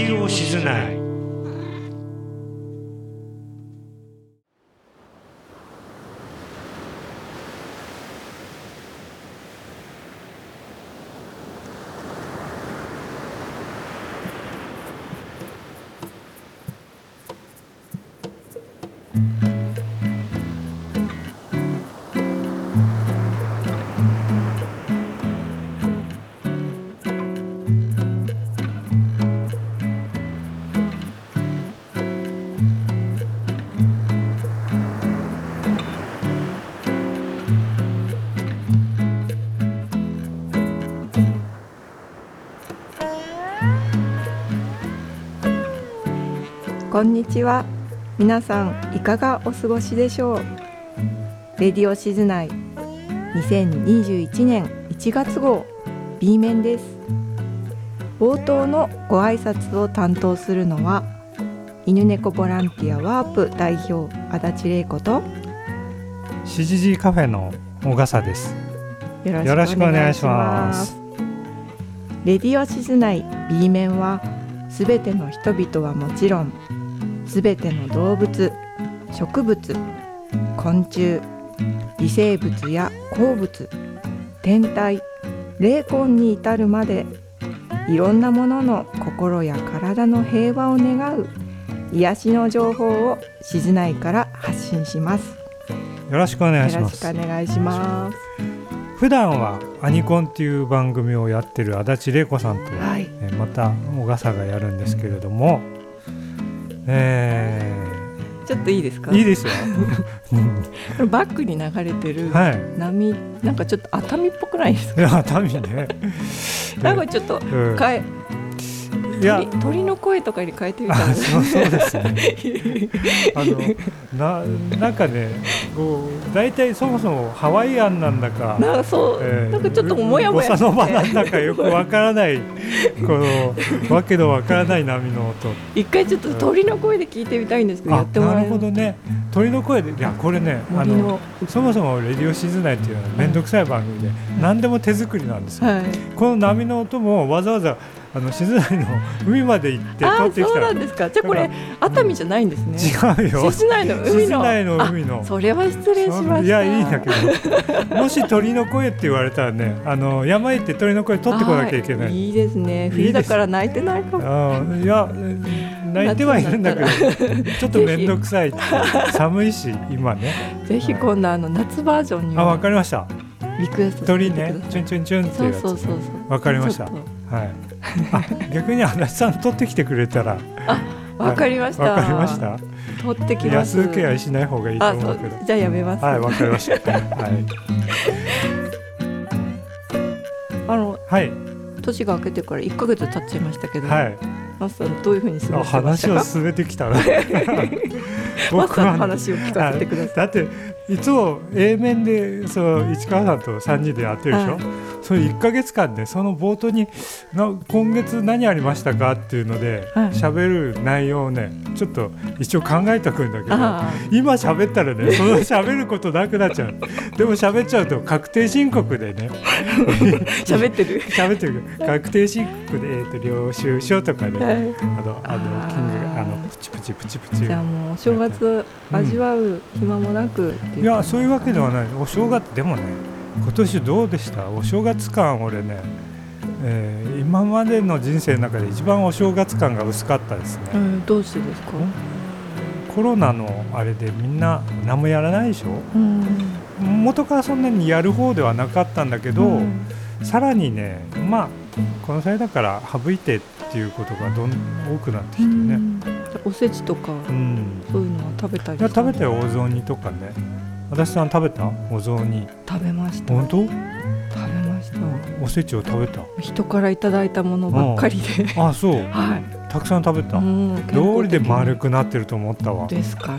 ディオ静内こんにちは。皆さんいかがお過ごしでしょう？レディオシズナイ2021年1月号 B 面です。冒頭のご挨拶を担当するのは犬猫ボランティアワープ代表足立玲子としじじカフェの小笠です。よろしくお願いします。レディオシズナイ B 面はすべての人々はもちろんすべての動物植物昆虫微生物や鉱物天体霊魂に至るまでいろんなものの心や体の平和を願う癒しの情報を静内から発信します。よろしくお願いします。よろしくお願いします。普段はアニコンっていう番組をやってる足立玲子さんと、はい。えまた小笠がやるんですけれども、えちょっといいですか？ー、いいですよ。バックに流れてるはい。波なんかちょっと熱海っぽくないですか？いや、民ね。なんかちょっとうん変えいや。鳥、鳥の声とかに変えてみたあらそうそうですね。あのななんかね、こう大体そもそもハワイアンなんだか。なんかそう、えーなんかちょっともやもやボサなんだかよくわからないこのわけのわからない波の音。一回ちょっと鳥の声で聞いてみたいんですけどやってもらえまするほどね。鳥の声でいやこれねあ森ののそもそも「レディオシズナイ」っていうのは面倒くさい番組で何でも手作りなんですよ。はい。この波の音もわざわざあの静内の海まで行ってあーそう撮ってきたなんですか。じゃあこれ熱海じゃないんですね。違うよ。静内の海の。静内の海の。あそれは失礼しました。いやいいんだけど。もし鳥の声って言われたらねあの山行って鳥の声取ってこなきゃいけない。はいいいですね。冬だから泣いてないかも。いや泣いてはいるんだけどちょっと面倒くさい。寒いし今ね。ぜひ今度あの夏バージョンにあわもかりました。リクエスト鳥ねチュンチュンチュンってそいうそうそうそう。わかりましたはい。あ逆に足立さん取ってきてくれたら。とわかりました。わかりました。取ってきます。安請け合いしない方がいいと思うけど。じゃあやめます、はいわかりました。はい。あのはい。年が明けてから一ヶ月経っちゃいましたけど、はい。マスターどういうふうに過あごしてまし話をたか進めてきたな。マスターのね話を聞かせてください。だっていつも A 面でその市川さんと3人でやってるでしょ、はい。それ1か月間でその冒頭にな今月何ありましたかっていうのではい。喋、る内容をねちょっと一応考えておくんだけどあ今喋ったらねその喋ることなくなっちゃう。でも喋っちゃうと確定申告でね。あ 喋ってる。喋ってる。確定申告で、えー、と領収書とかね、はい。あのあ金額あのプチプチプチプチ。じゃあもうお正月味わう暇もなくっていやそういうわけではない。お正月でもね今年どうでした？お正月感俺ね、えー今までの人生の中で一番お正月感が薄かったですね、うん、どうしてですか？コロナのあれでみんな何もやらないでしょ？うん。元からそんなにやる方ではなかったんだけど、うん。さらにねまあこの際だから省いてっていうことがどん多くなってきてうねん。じゃあおせちとかうん、そういうのは食べたり食べたたよお雑煮とかね足立さん食べた？お雑煮。食べました。本当？食べました。おせちを食べた？人からいただいたものばっかりで。あそう。はい。たくさん食べた、うんどうりで丸るくなってると思ったわ。ですかね。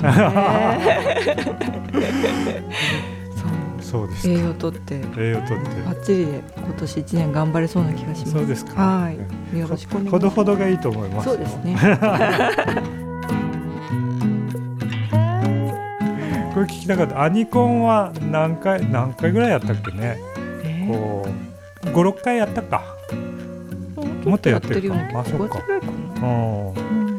そうです そう栄か養とって。栄養とって。バッチリで今年一年頑張れそうな気がします。そうですか。はい。よろしくお願いします。ほどほどがいいと思いますそうですね れ聞きたかった。アニコンは何回何回ぐらいやったっけね。えー。こう56回やったか。もっとやってるかあそっか。5月ぐらいかな。うん。うん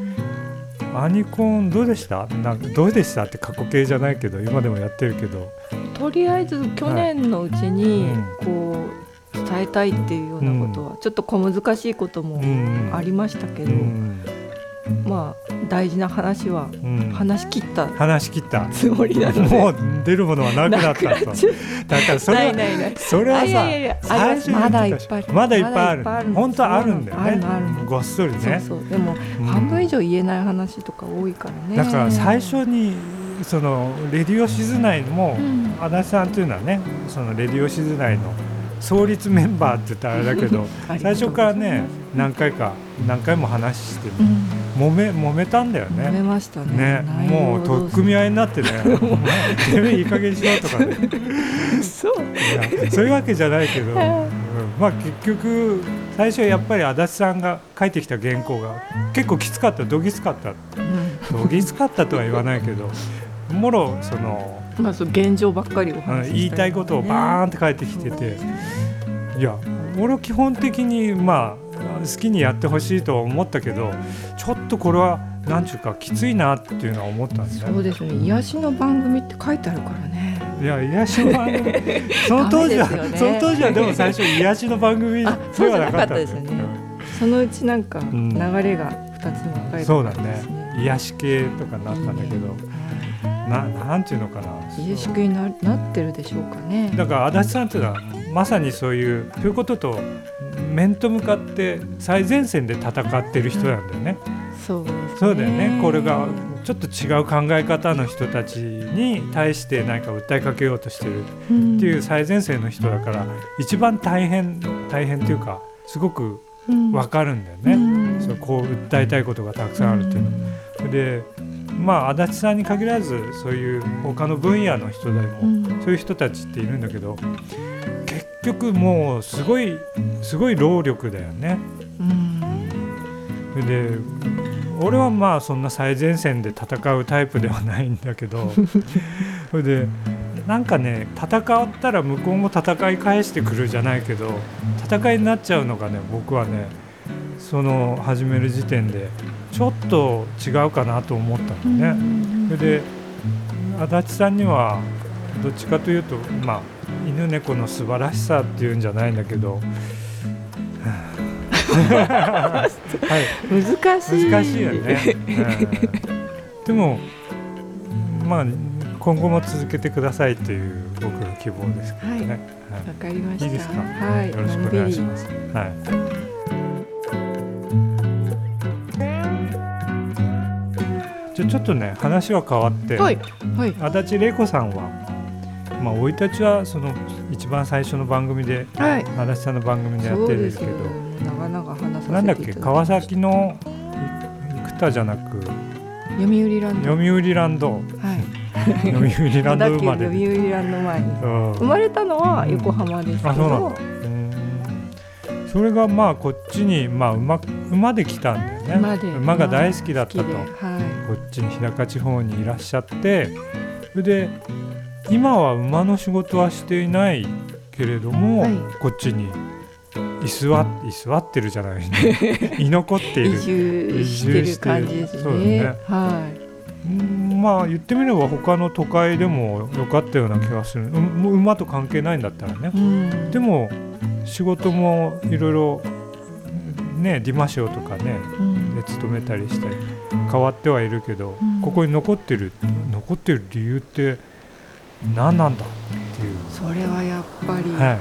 アニコンどうでした？なんかどうでしたって過去形じゃないけど今でもやってるけど。とりあえず去年のうちにうん。こう伝えたいっていうようなことはちょっと小難しいこともうんありましたけうど、ん。まあ大事な話はうん。話し切った話し切った。つもりなので。もう出るものはなくなったと。だからそれなはそれはさまだい言っぱいある。まだいっぱいある本当はあるんだよね。ごっそりね。でもうん。半分以上言えない話とか多いからね。だから最初にそのレディオシズ内もうん。足立さんというのはねそのレディオシズ内の創立メンバーって言ったらあれだけど最初からね何回か何回も話してうん。揉め揉めたんだよ揉めね。ましたね。ね、もう取っ組み合いになってね、てめえいい加減にしろとかね、そう。いやそういうわけじゃないけど、うん。まあ結局最初やっぱり足立さんが書いてきた原稿が結構きつかった、どぎつかった、うん。どぎつかったとは言わないけど、もろそのまあそう現状ばっかりおうん話し言いたいことをバーンって書いてきてて、いや俺は基本的にまあ好きにやってほしいとは思ったけどちょっとこれはなんちゅうかきついなっていうのは思ったんですね。そうですね。癒しの番組って書いてあるからね。いや癒しの番組 その当時は、ね。その当時はでも最初癒しの番組 ではなかったですよね。そのうちなんかん。流れが2つに分かれてそうだね。癒し系とかになったんだけどななんていうのかな。癒し系にななってるでしょうかね。だから足立さんっていうのはまさにそういうそういうことと面と向かって最前線で戦ってる人なんだよね。そうですね。そうだよね。これがちょっと違う考え方の人たちに対して何か訴えかけようとしてるっていう最前線の人だから一番大変大変っていうかすごくわかるんだよね。ねそうこう訴えたいことがたくさんあるっていうの。でまあ足立さんに限らずそういう他の分野の人でもそういう人たちっているんだけど結局もうすごいすごい労力だよね。それで俺はまあそんな最前線で戦うタイプではないんだけどそれ でなんかね戦ったら向こうも戦い返してくるじゃないけど戦いになっちゃうのがね僕はねその始める時点でちょっと違うかなと思ったのね。それで足立さんにはどっちかというとまあ犬猫の素晴らしさっていうんじゃないんだけど。は い難しい。難しいよね、うん。でもまあ今後も続けてくださいという僕の希望ですけどね、わはかりました。いいいですか、はい。よろしくお願いします。はいじゃあちょっとね話は変わって、はいはい。足立玲子さんはまあ生い立ちはその一番最初の番組ではい。足立さんの番組でやってるけですよど長々話さなんだっけ川崎の生田じゃなく読売ランド。読売ランド。はい。読売ランド生まれ。読売ランド前にうん。生まれたのは横浜ですけど。だうん。それがまあこっちにまあ馬馬で来たんだよね。馬が大好きだったと。はいこっちに日高地方にいらっしゃってそれで今は馬の仕事はしていないけれども、はい。こっちに居座居座ってるじゃないね 居残っている。移住してる感じですそうだね。まあ言ってみれば他の都会でもよかったような気がする、馬と関係ないんだったらね。い、うん。でも仕事もいろいろねディマシオとかねうん。で勤めたりしたり変わってはいるけど、うん。ここに残ってる残ってる理由って何なんだっていう、それはやっぱりはい、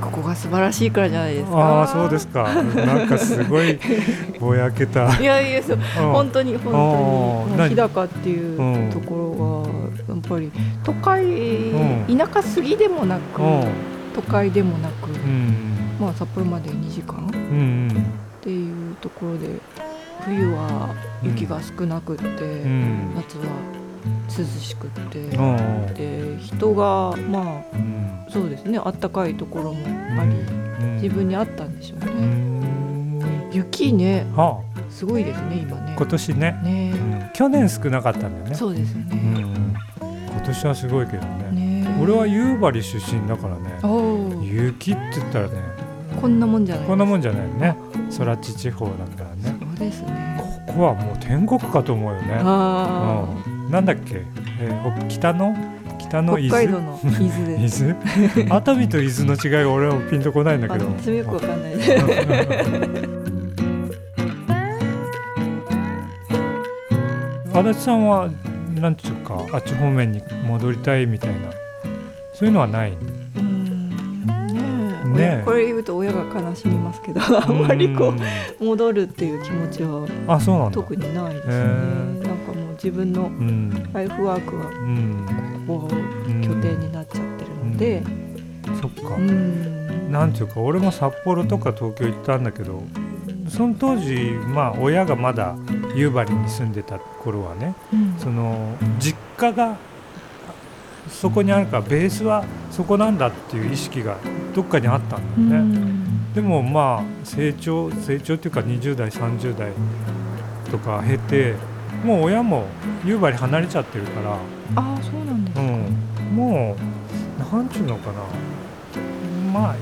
ここが素晴らしいからじゃないですか。ああそうですか。なんかすごい ぼやけた、いやいやそううん。本当に本当に日高っていううん。ところがやっぱり都会、ん。田舎すぎでもなく、うん。都会でもなく、うんまあ札幌まで2時間？っうん。ていうところで冬は雪が少なくって、うん。夏は涼しくって、うんで人がまあうん。そうですねあったかいところもあり、うん。自分に合ったんでしょううね、ん。雪ねはすごいですね今ね。あ今年ね、ね。うん。去年少なかったんだよね。そうですうん。ね、今年はすごいけどね。ね。俺は夕張出身だからね。雪って言ったらねこんなもんじゃないこんなもんじゃないね。空知地方だからね。そうですね。ここはもう天国かと思うよね、あうん、なんだっけ、えーお北の？北あの伊豆？北海道の伊豆伊です。豆？熱海と伊豆の違いが俺はピンとこないんだあけど私もよくわかんない。足立さんはなんていうかあっち方面に戻りたいみたいな。そういうのはないうんね。これ言うと親が悲しみますけどあんまりこう戻るっていう気持ちはうんあそうなんだ。特にないですね、へなんかもう自分のうん。ライフワークはうん。ここ拠点になっちゃってるので、そっか、うん。なんていうか俺も札幌とか東京行ったんだけどその当時まあ親がまだ夕張に住んでた頃はねうん。その実家がそこにあるからベースはそこなんだっていう意識がどっかにあったんだよね、でもまあ成長成長っていうか20代30代とか経てもう親も夕張離れちゃってるから、ああそうなんですか、うん、もうなんちゅうのかな。まあいっ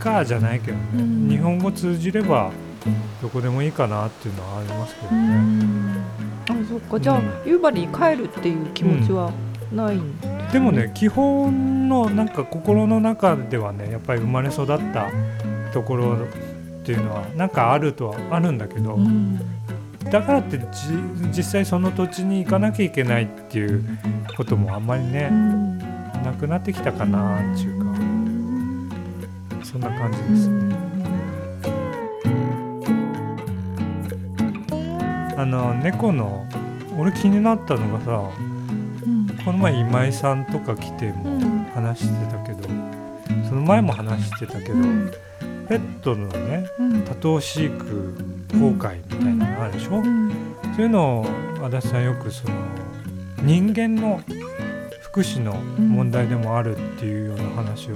かじゃないけどね、うん。日本語通じればどこでもいいかなっていうのはありますけどうね。ん。あそっか。じゃあ、うん。夕張に帰るっていう気持ちはない。んでもね基本のなんか心の中ではねやっぱり生まれ育ったところっていうのはなんかあるとはあるんだけど、うん。だからってじ実際その土地に行かなきゃいけないっていうこともあんまりねう、ん。なくなってきたかなっていうかそんな感じうです。ね。ん。あの猫の俺気になったのがさうんこの前今井さんとか来てもうん。話してたけどその前も話してたけど、うん。ペットのねうん。多頭飼育崩壊みたいなのあるでしょ、うん。そういうのを足立さんよくその人間の福祉の問題でもあるっていうような話を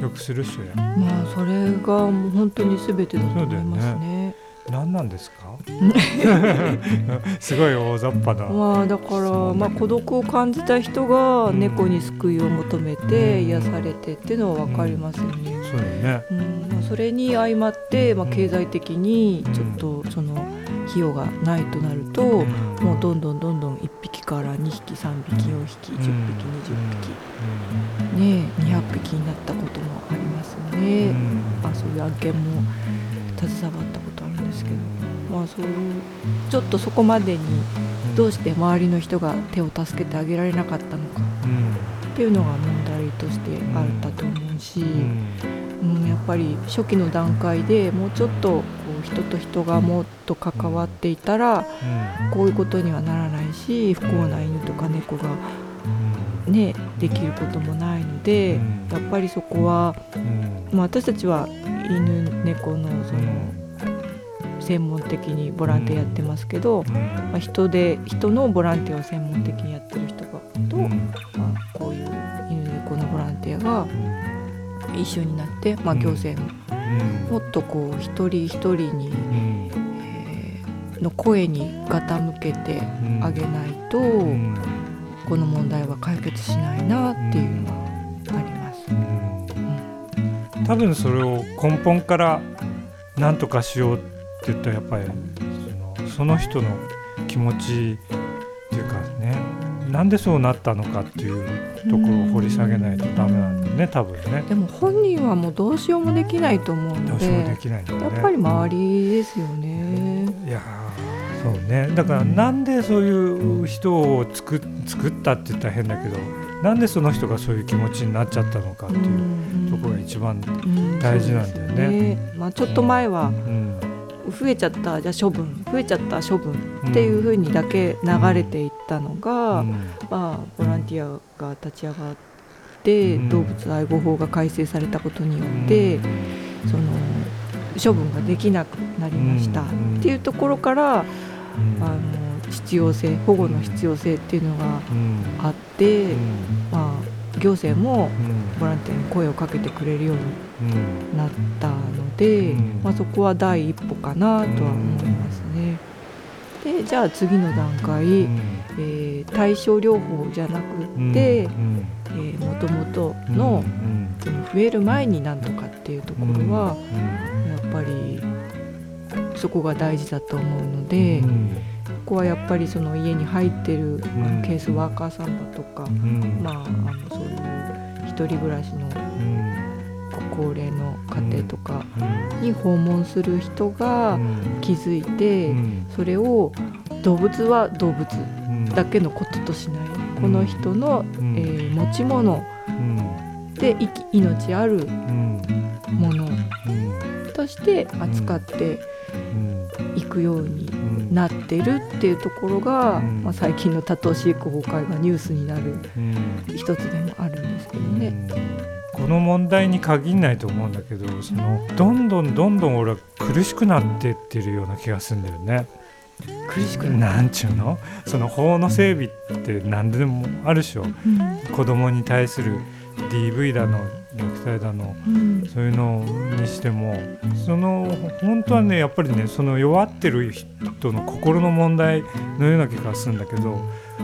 よくする人や、まあそれがもう本当に全てだと思いますね。何なんですか？すごい大雑把な、まあだからまあ孤独を感じた人が猫に救いを求めて癒されてっていうのは分かりますよね。そうだよね。うん。まあ、それに相まって、まあ、経済的にちょっとその費用がないとなると、うん。もうどんどんどんどん1匹から2匹3匹4匹10匹20匹、ねえ200匹になったこともありますうんね。うん。まあ、そういう案件も携わったですけど、まあ、そういうちょっとそこまでにどうして周りの人が手を助けてあげられなかったのかうん。っていうのが問題としてあったと思うし、うん。うん、やっぱり初期の段階でもうちょっとこう人と人がもっと関わっていたらこういうことにはならないし不幸な犬とか猫がうん。ねできることもないのでうん。やっぱりそこは、うん。まあ、私たちは犬猫のその専門的にボランティアやってますけど、うん。まあ、人で人のボランティアを専門的にやってる人がと、うん。まあ、こういう犬猫のボランティアが一緒になって、まあ、うん。行政もうん。もっとこう一人一人に、うん。えーの声に傾けてうん。あげないと、うん。この問題は解決しないなっていうのはあります。うん。多分それを根本から何とかしようって言ったらやっぱりそのその人の気持ちっていうかねなんでそうなったのかっていうところを掘り下げないとダメなんだよね多分ね。でも本人はもうどうしようもできないと思うのどうしようもでできないね。やっぱり周りですよね。いやーそうね。だからなんでそういう人を作作ったって言ったら変だけどなんでその人がそういう気持ちになっちゃったのかっていうところが一番うん大事なんだよね。そうですまあ、ちょっと前はうん増えちゃったじゃあ処分増えちゃった処分っていうふうにだけ流れていったのが、うん。まあ、ボランティアが立ち上がって、うん。動物愛護法が改正されたことによって、その処分ができなくなりました、うん。っていうところから、うん。あの必要性保護の必要性っていうのがうん。あって、うん。まあ、行政もうん。ボランティアに声をかけてくれるようにうんなったので、うん。まあ、そこは第一歩かなとは思いますね。でじゃあ次の段階、えー対症療法じゃなくってもともとのその増える前になんとかっていうところは、やっぱりそこが大事だと思うので、うんここはやっぱりその家に入ってるん。ケースワーカーさんだとか、うん。まあ、あのそういう一人暮らしの高齢の家庭とかうん。に訪問する人が気づいて、うん。それを動物は動物うん。だけのこととしない。この人の、うん。えー持ち物うん。で生き命あるうん。ものうん。として扱ってうん。いくようにうんなってるっていうところが、うん。まあ、最近の多頭飼育崩壊がニュースになるうん。一つでもあるんですけどね。この問題に限らないと思うんだけどそのどんどんどんどん俺は苦しくなってってるような気がするんだよね。苦しくななんちゅうの？その法の整備って何でもあるでしょ。うん。子供に対する DV だの虐待だのうんそういうのにしてもその本当はねやっぱりねその弱ってる人の心の問題のような気がするんだけど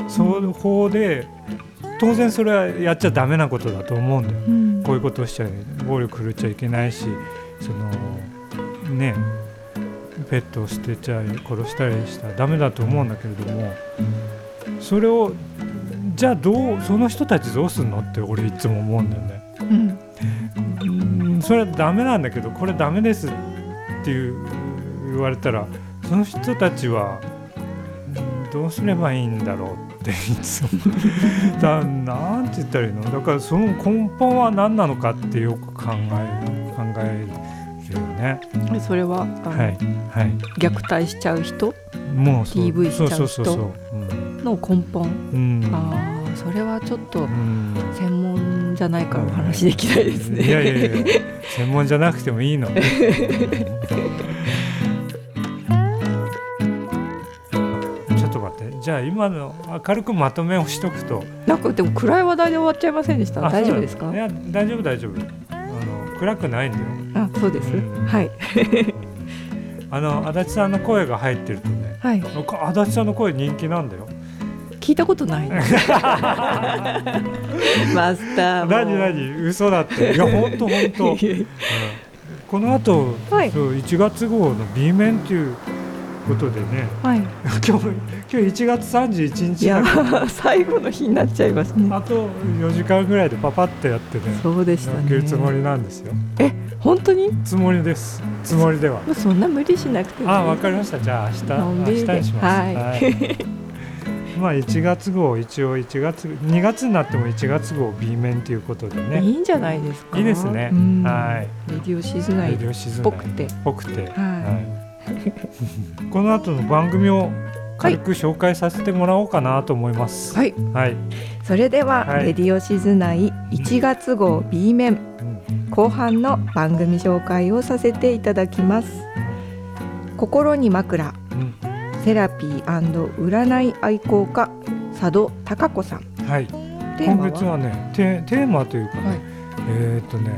そういう法で当然それはやっちゃダメなことだと思うんだよ。うんこういうことをしちゃ暴力振るっちゃいけないしそのねペットを捨てちゃい殺したりしたらダメだと思うんだけれどもそれをじゃあどうその人たちどうすんのって俺いつも思うんだよね。うん。うんそれはダメなんだけどこれダメですっていう言われたらその人たちはうんどうすればいいんだろうっていつも。だなんて言ったらいいの？だからその根本は何なのかってよく考える考えるよね。でそれははい。はい。虐待しちゃう人もうそう DV しちゃう人の根本、うん、うんああそれはちょっとうん。専門じゃないからお話できないですね。いやいやいや専門じゃなくてもいいの。ちょっと待ってじゃあ今の明るくまとめをしとくとなんかでも暗い話題で終わっちゃいませんでした？あ大丈夫ですか？い？や大丈夫大丈夫あの暗くないんだよあ、そうです。うんはい あの足立さんの声が入ってるとねはい。足立さんの声人気なんだよ聞いたことない。マスターも。何何？嘘だって。いや本当本当、うん。この後、はい。そう1月号の B 面っていうことでね。はい。今日今日1月31いや日。だから最後の日になっちゃいますね。あと4時間ぐらいでパパってやってね。そうでした開けるつもね。りなんですよ。本当に？つもりです。つもりでは。まあそんな無理しなくても。あわかりました。じゃあ明日明日にします。はいまあ1月号一応1月2月になっても1月号 B 面ということでね。いいんじゃないですか？いいですね。うん。はい。レディオシズナイっぽくて。ぽくて、はい。この後の番組を軽く紹介させてもらおうかなと思います。はい。はい。それでは、はい。レディオシズナイ1月号 B 面。うん。後半の番組紹介をさせていただきます。心に枕。うんセラピー占い愛好家佐渡貴子さん。はい。今月はねテテーマというかね、はい。えーっとね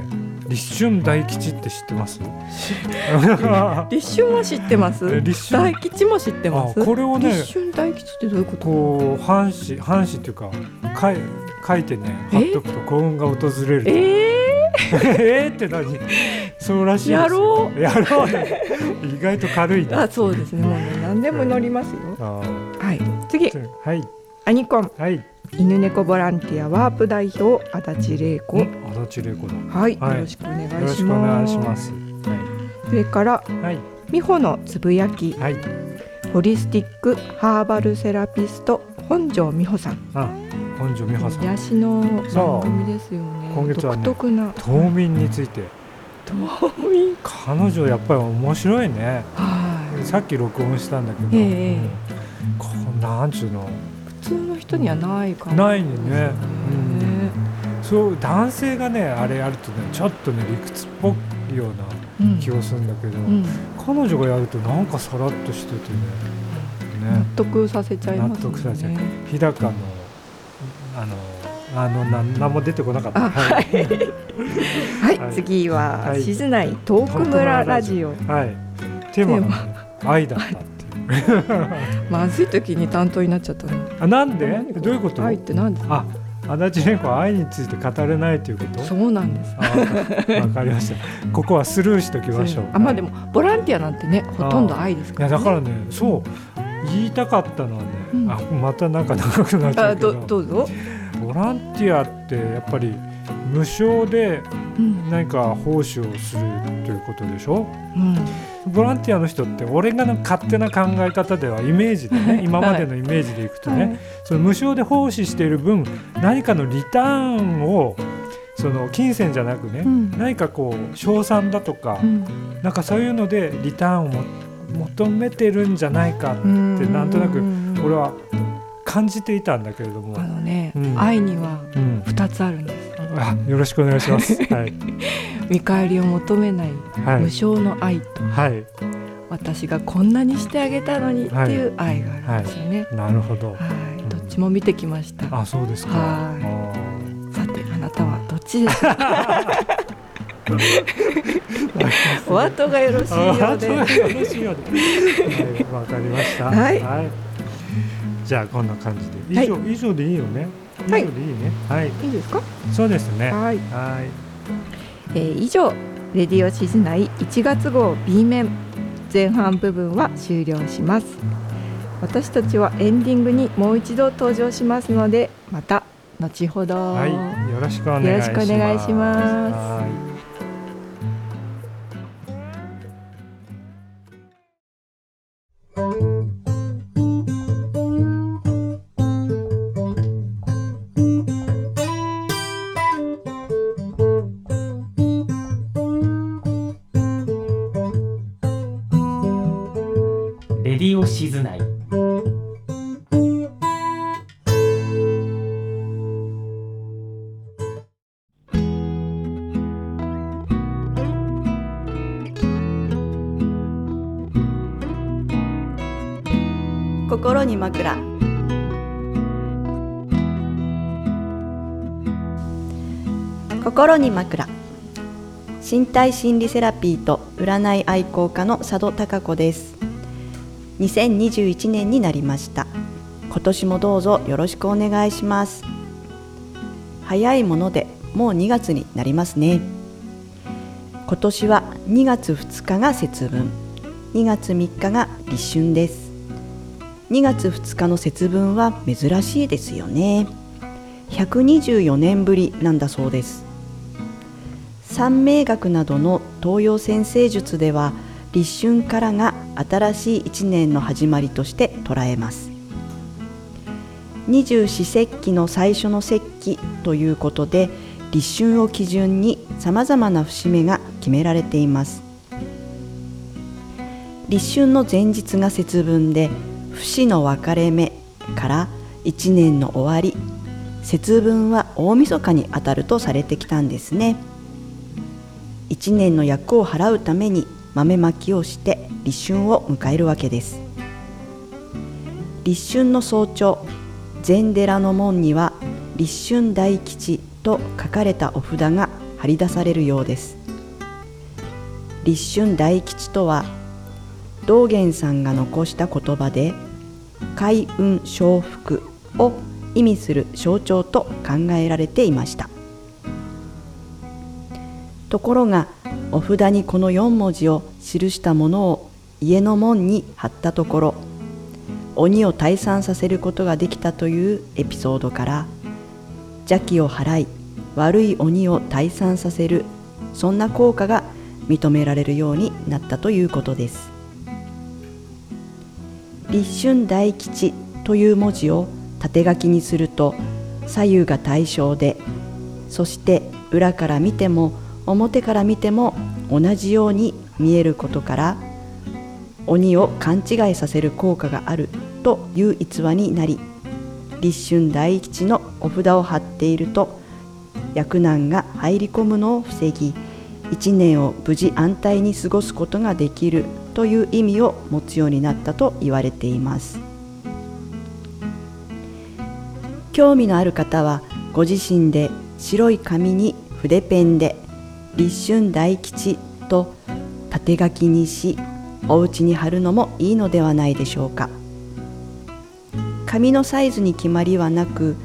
立春大吉って知ってます？立春は知ってます？え立春。大吉も知ってます？あこれをね立春大吉ってどういうこと？こう半紙半紙っていうか書い書いてね貼っとくと幸運が訪れる。え えーって何？そうらしいですよ。やろう。やろうね。意外と軽い。あそうですねもうね何でも乗りますよあはい次ーはいアニコンはい。犬猫ボランティアワープ代表足立玲子足立玲子だ。はい、はいよろしくお願いしますよろしくお願いします。それからはい美穂のつぶやきはい。ホリスティックハーバルセラピスト本庄美穂さんあ、本庄美穂さん。癒しの番組ですよね今月はね独特な冬眠について。遠い彼女やっぱり面白いね。はさっき録音したんだけど。ええうんこうなんちゅうの。い普通の人にはないかもないね。うん。ねそう男性がねあれやるとねちょっとね理屈っぽいようなうん気がするんだけど、うん彼女がやるとなんかさらっとしててね。ね。納得させちゃいます納得させちゃうね日高のあのあのな何も出てこなかった。あはい。はい、はい次は、はい。静内トーク村ラジオ。はい。テーマが、ね、愛だったっていう。まずい時に担当になっちゃったの。あなんで？どういうこと？愛って何で？すかあ足立蓮子は愛について語れないということ？そうなんです。わかりました。ここはスルーしときましょう。あまあでもボランティアなんてねほとんど愛ですいから、ね、やだからねそう。言いたかったのはね、うんあまたなんか長くなっちゃあうけど。どどうぞ、ボランティアってやっぱり無償でうん。何か奉仕をするということでしょ？うん、ボランティアの人って俺がの勝手な考え方ではイメージでね今までのイメージでいくとね、はい。その無償で奉仕している分何かのリターンをその金銭じゃなくね、うん。何かこう賞賛だとか、うん。なんかそういうのでリターンをも求めてるんじゃないかってなんとなく俺は感じていたんだけれども。あ、のね、うん。愛にはうん、二つあるんです。あよろしくお願いします。はい、見返りを求めないはい。無償の愛と、はい、私がこんなにしてあげたのにっていう愛があるんですよね、なるほど。はい。どっちも見てきました。あ、そうですか。はい。あさてあなたはどっちですか？お後がよろしいようで。わかりました。はいじゃあこんな感じで。以上、以上でいいよね。以上はいでいいね。はい、いいですか？そうですね。はい、はい。えー以上レディオシズナイ1月号 B 面前半部分は終了します。私たちはエンディングにもう一度登場しますのでまた後ほど、はい、よろしくお願いします。枕。心に枕。身体心理セラピーと占い愛好家の佐渡貴子です。2021年になりました。今年もどうぞよろしくお願いします。早いものでもう2月になりますね。今年は2月2日が節分。2月3日が立春です。2月2日の節分は珍しいですよね。124年ぶりなんだそうです。三名学などの東洋占星術では立春からが新しい一年の始まりとして捉えます。二十四節気の最初の節気ということで立春を基準にさまざまな節目が決められています。立春の前日が節分で節の分かれ目から一年の終わり節分は大晦日にあたるとされてきたんですね。一年の厄を払うために豆まきをして立春を迎えるわけです。立春の早朝禅寺の門には立春大吉と書かれたお札が貼り出されるようです。立春大吉とは道元さんが残した言葉で開運承福を意味する象徴と考えられていました。ところがお札にこの4文字を記したものを家の門に貼ったところ鬼を退散させることができたというエピソードから邪気を払い悪い鬼を退散させるそんな効果が認められるようになったということです。立春大吉という文字を縦書きにすると左右が対称でそして裏から見ても表から見ても同じように見えることから鬼を勘違いさせる効果があるという逸話になり立春大吉のお札を貼っていると厄難が入り込むのを防ぎ一年を無事安泰に過ごすことができるという意味を持つようになったと言われています。興味のある方はご自身で白い紙に筆ペンで立春大吉と縦書きにしお家に貼るのもいいのではないでしょうか。紙のサイズに決まりはなく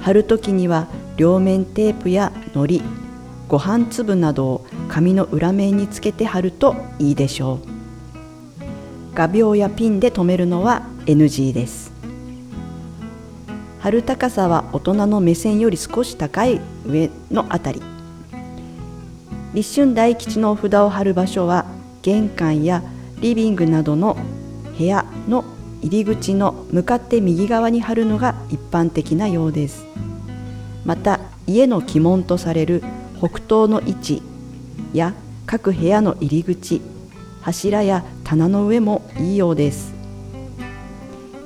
貼る時には両面テープや糊ご飯粒などを紙の裏面につけて貼るといいでしょう。画鋲やピンで留めるのは NG です。貼る高さは大人の目線より少し高い上のあたり。立春大吉のお札を貼る場所は玄関やリビングなどの部屋の入り口の向かって右側に貼るのが一般的なようです。また家の鬼門とされる北東の位置や各部屋の入り口柱や棚の上もいいようです。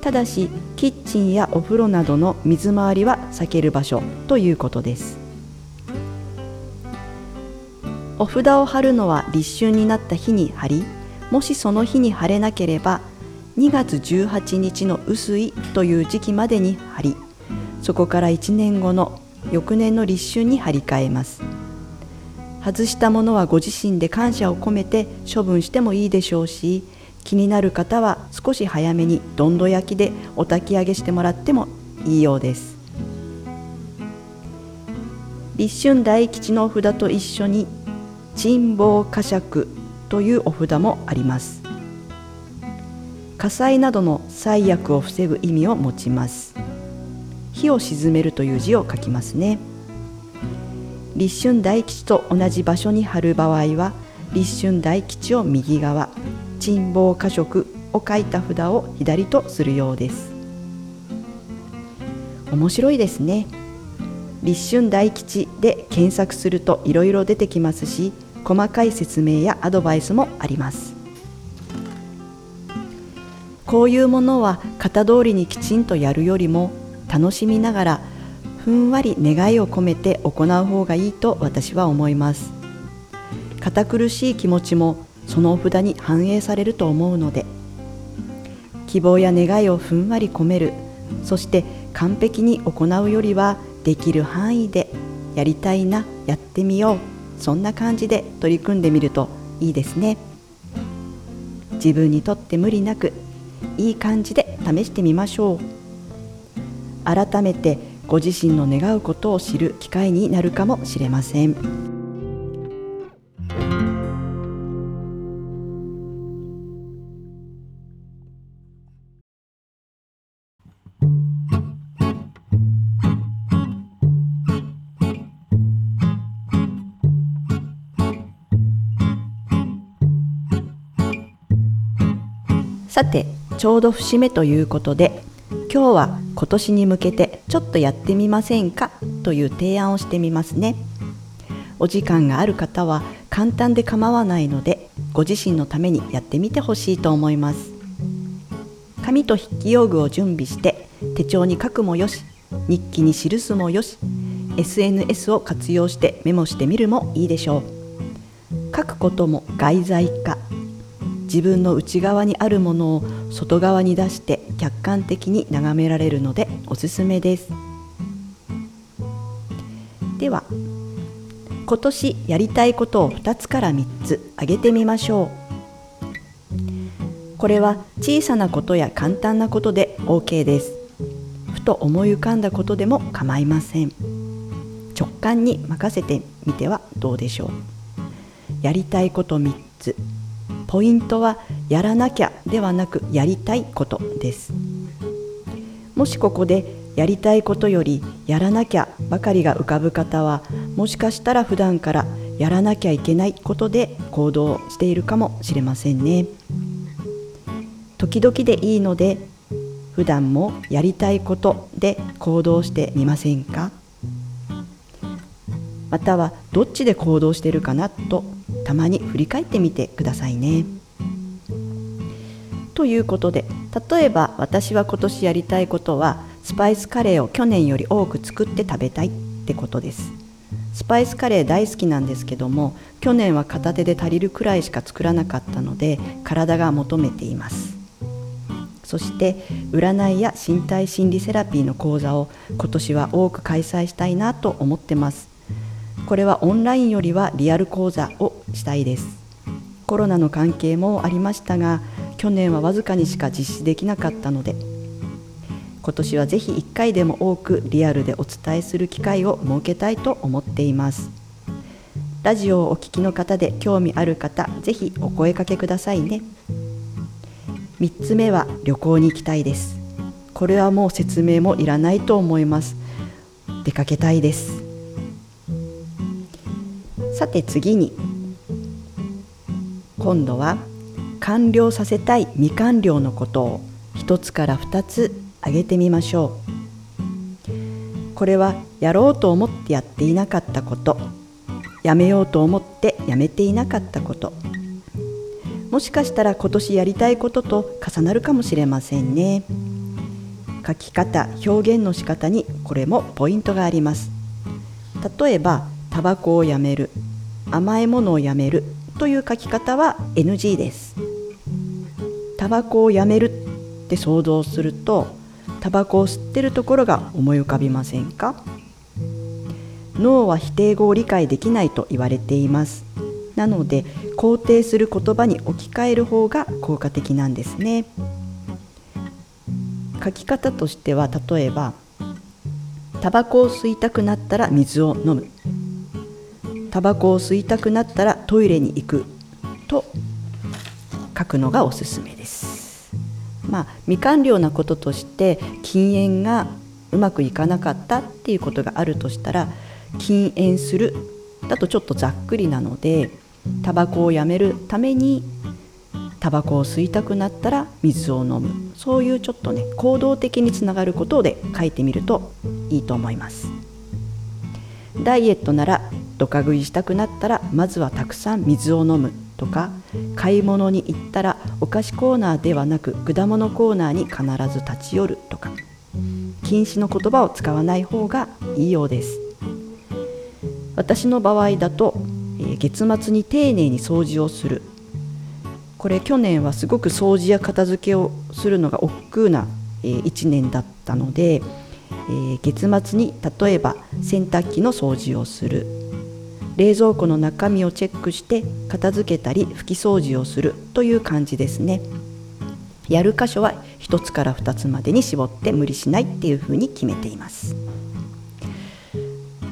ただしキッチンやお風呂などの水回りは避ける場所ということです。お札を貼るのは立春になった日に貼りもしその日に貼れなければ2月18日の薄いという時期までに貼りそこから1年後の翌年の立春に貼り替えます。外したものはご自身で感謝を込めて処分してもいいでしょうし気になる方は少し早めにどんど焼きでお焚き上げしてもらってもいいようです。立春大吉のお札と一緒に珍宝火釈というお札もあります。火災などの災悪を防ぐ意味を持ちます。火を鎮めるという字を書きますね。立春大吉と同じ場所に貼る場合は立春大吉を右側珍宝火食を書いた札を左とするようです。面白いですね。立春大吉で検索するといろいろ出てきますし細かい説明やアドバイスもあります。こういうものは型通りにきちんとやるよりも楽しみながらふんわり願いを込めて行う方がいいと私は思います。堅苦しい気持ちもそのお札に反映されると思うので希望や願いをふんわり込めるそして完璧に行うよりはできる範囲でやりたいなやってみようそんな感じで取り組んでみるといいですね。自分にとって無理なくいい感じで試してみましょう。改めてご自身の願うことを知る機会になるかもしれません。さてちょうど節目ということで今日は今年に向けてちょっとやってみませんかという提案をしてみますね。お時間がある方は簡単で構わないのでご自身のためにやってみてほしいと思います。紙と筆記用具を準備して手帳に書くもよし日記に記すもよし SNS を活用してメモしてみるもいいでしょう。書くことも外在化。自分の内側にあるものを外側に出して客観的に眺められるのでおすすめです。では今年やりたいことを2つから3つ挙げてみましょう。これは小さなことや簡単なことで OK です。ふと思い浮かんだことでも構いません。直感に任せてみてはどうでしょう。やりたいこと3つ。ポイントはやらなきゃではなくやりたいことです。もしここでやりたいことよりやらなきゃばかりが浮かぶ方はもしかしたら普段からやらなきゃいけないことで行動しているかもしれませんね。時々でいいので普段もやりたいことで行動してみませんか？またはどっちで行動してるかなとたまに振り返ってみてくださいね。ということで例えば私は今年やりたいことはスパイスカレーを去年より多く作って食べたいってことです。スパイスカレー大好きなんですけども去年は片手で足りるくらいしか作らなかったので体が求めています。そして占いや身体心理セラピーの講座を今年は多く開催したいなと思ってます。これはオンラインよりはリアル講座をしたいです。コロナの関係もありましたが去年はわずかにしか実施できなかったので今年はぜひ1回でも多くリアルでお伝えする機会を設けたいと思っています。ラジオをお聞きの方で興味ある方ぜひお声かけくださいね。3つ目は旅行に行きたいです。これはもう説明もいらないと思います。出かけたいです。さて次に。今度は完了させたい未完了のことを1つから2つ挙げてみましょう。これはやろうと思ってやっていなかったこと。やめようと思ってやめていなかったこと。もしかしたら今年やりたいことと重なるかもしれませんね。書き方表現の仕方にこれもポイントがあります。例えばタバコをやめる甘いものをやめるという書き方は NG です。タバコをやめるって想像するとタバコを吸ってるところが思い浮かびませんか？脳は否定語を理解できないと言われています。なので肯定する言葉に置き換える方が効果的なんですね。書き方としては例えばタバコを吸いたくなったら水を飲む。タバコを吸いたくなったらトイレに行く。と書くのがおすすめです。まあ未完了なこととして禁煙がうまくいかなかったっていうことがあるとしたら禁煙するだとちょっとざっくりなのでタバコをやめるためにタバコを吸いたくなったら水を飲む。そういうちょっとね行動的につながることで書いてみるといいと思います。ダイエットならドカ食いしたくなったらまずはたくさん水を飲むとか買い物に行ったらお菓子コーナーではなく果物コーナーに必ず立ち寄るとか。禁止の言葉を使わない方がいいようです。私の場合だと、えー月末に丁寧に掃除をする。これ去年はすごく掃除や片付けをするのが億劫な、え1年だったので、えー月末に例えば洗濯機の掃除をする。冷蔵庫の中身をチェックして片付けたり拭き掃除をするという感じですね。やる箇所は1つから2つまでに絞って無理しないっていうふうに決めています。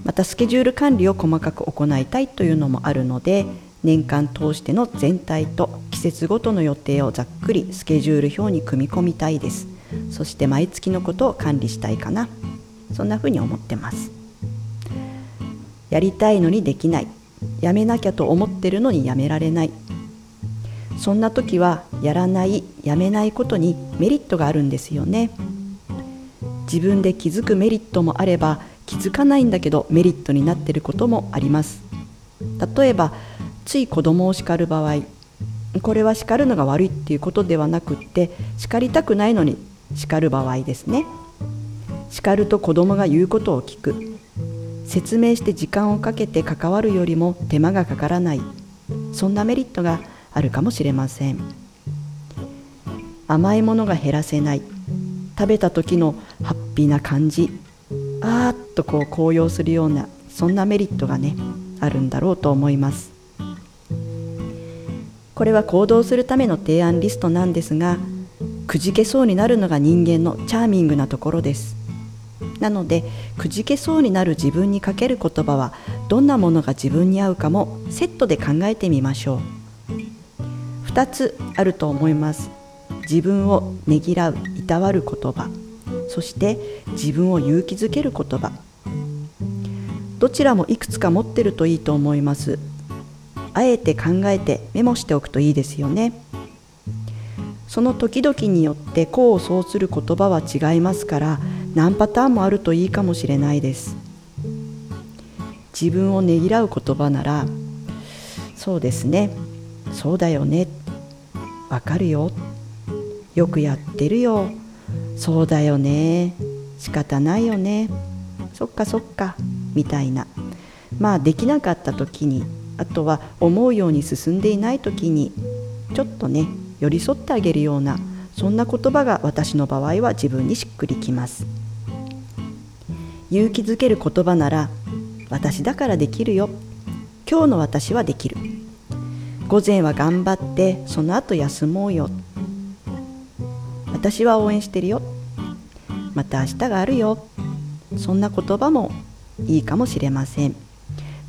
またスケジュール管理を細かく行いたいというのもあるので年間通しての全体と季節ごとの予定をざっくりスケジュール表に組み込みたいです。そして毎月のことを管理したいかな。そんなふうに思ってます。やりたいのにできない。やめなきゃと思ってるのにやめられない。そんな時はやらないやめないことにメリットがあるんですよね。自分で気づくメリットもあれば気づかないんだけどメリットになってることもあります。例えばつい子供を叱る場合これは叱るのが悪いっていうことではなくって叱りたくないのに叱る場合ですね。叱ると子供が言うことを聞く。説明して時間をかけて関わるよりも手間がかからない。そんなメリットがあるかもしれません。甘いものが減らせない。食べた時のハッピーな感じ。あーっとこう高揚するようなそんなメリットがねあるんだろうと思います。これは行動するための提案リストなんですがくじけそうになるのが人間のチャーミングなところです。なのでくじけそうになる自分にかける言葉はどんなものが自分に合うかもセットで考えてみましょう。2つあると思います。自分をねぎらういたわる言葉。そして自分を勇気づける言葉。どちらもいくつか持ってるといいと思います。あえて考えてメモしておくといいですよね。その時々によって功を奏する言葉は違いますから何パターンもあるといいかもしれないです。自分をねぎらう言葉ならそうですねそうだよねわかるよよくやってるよそうだよね仕方ないよねそっかそっかみたいな。まあできなかった時にあとは思うように進んでいない時にちょっとね寄り添ってあげるようなそんな言葉が私の場合は自分にしっくりきます。勇気づける言葉なら私だからできるよ。今日の私はできる。午前は頑張ってその後休もうよ。私は応援してるよ。また明日があるよ。そんな言葉もいいかもしれません。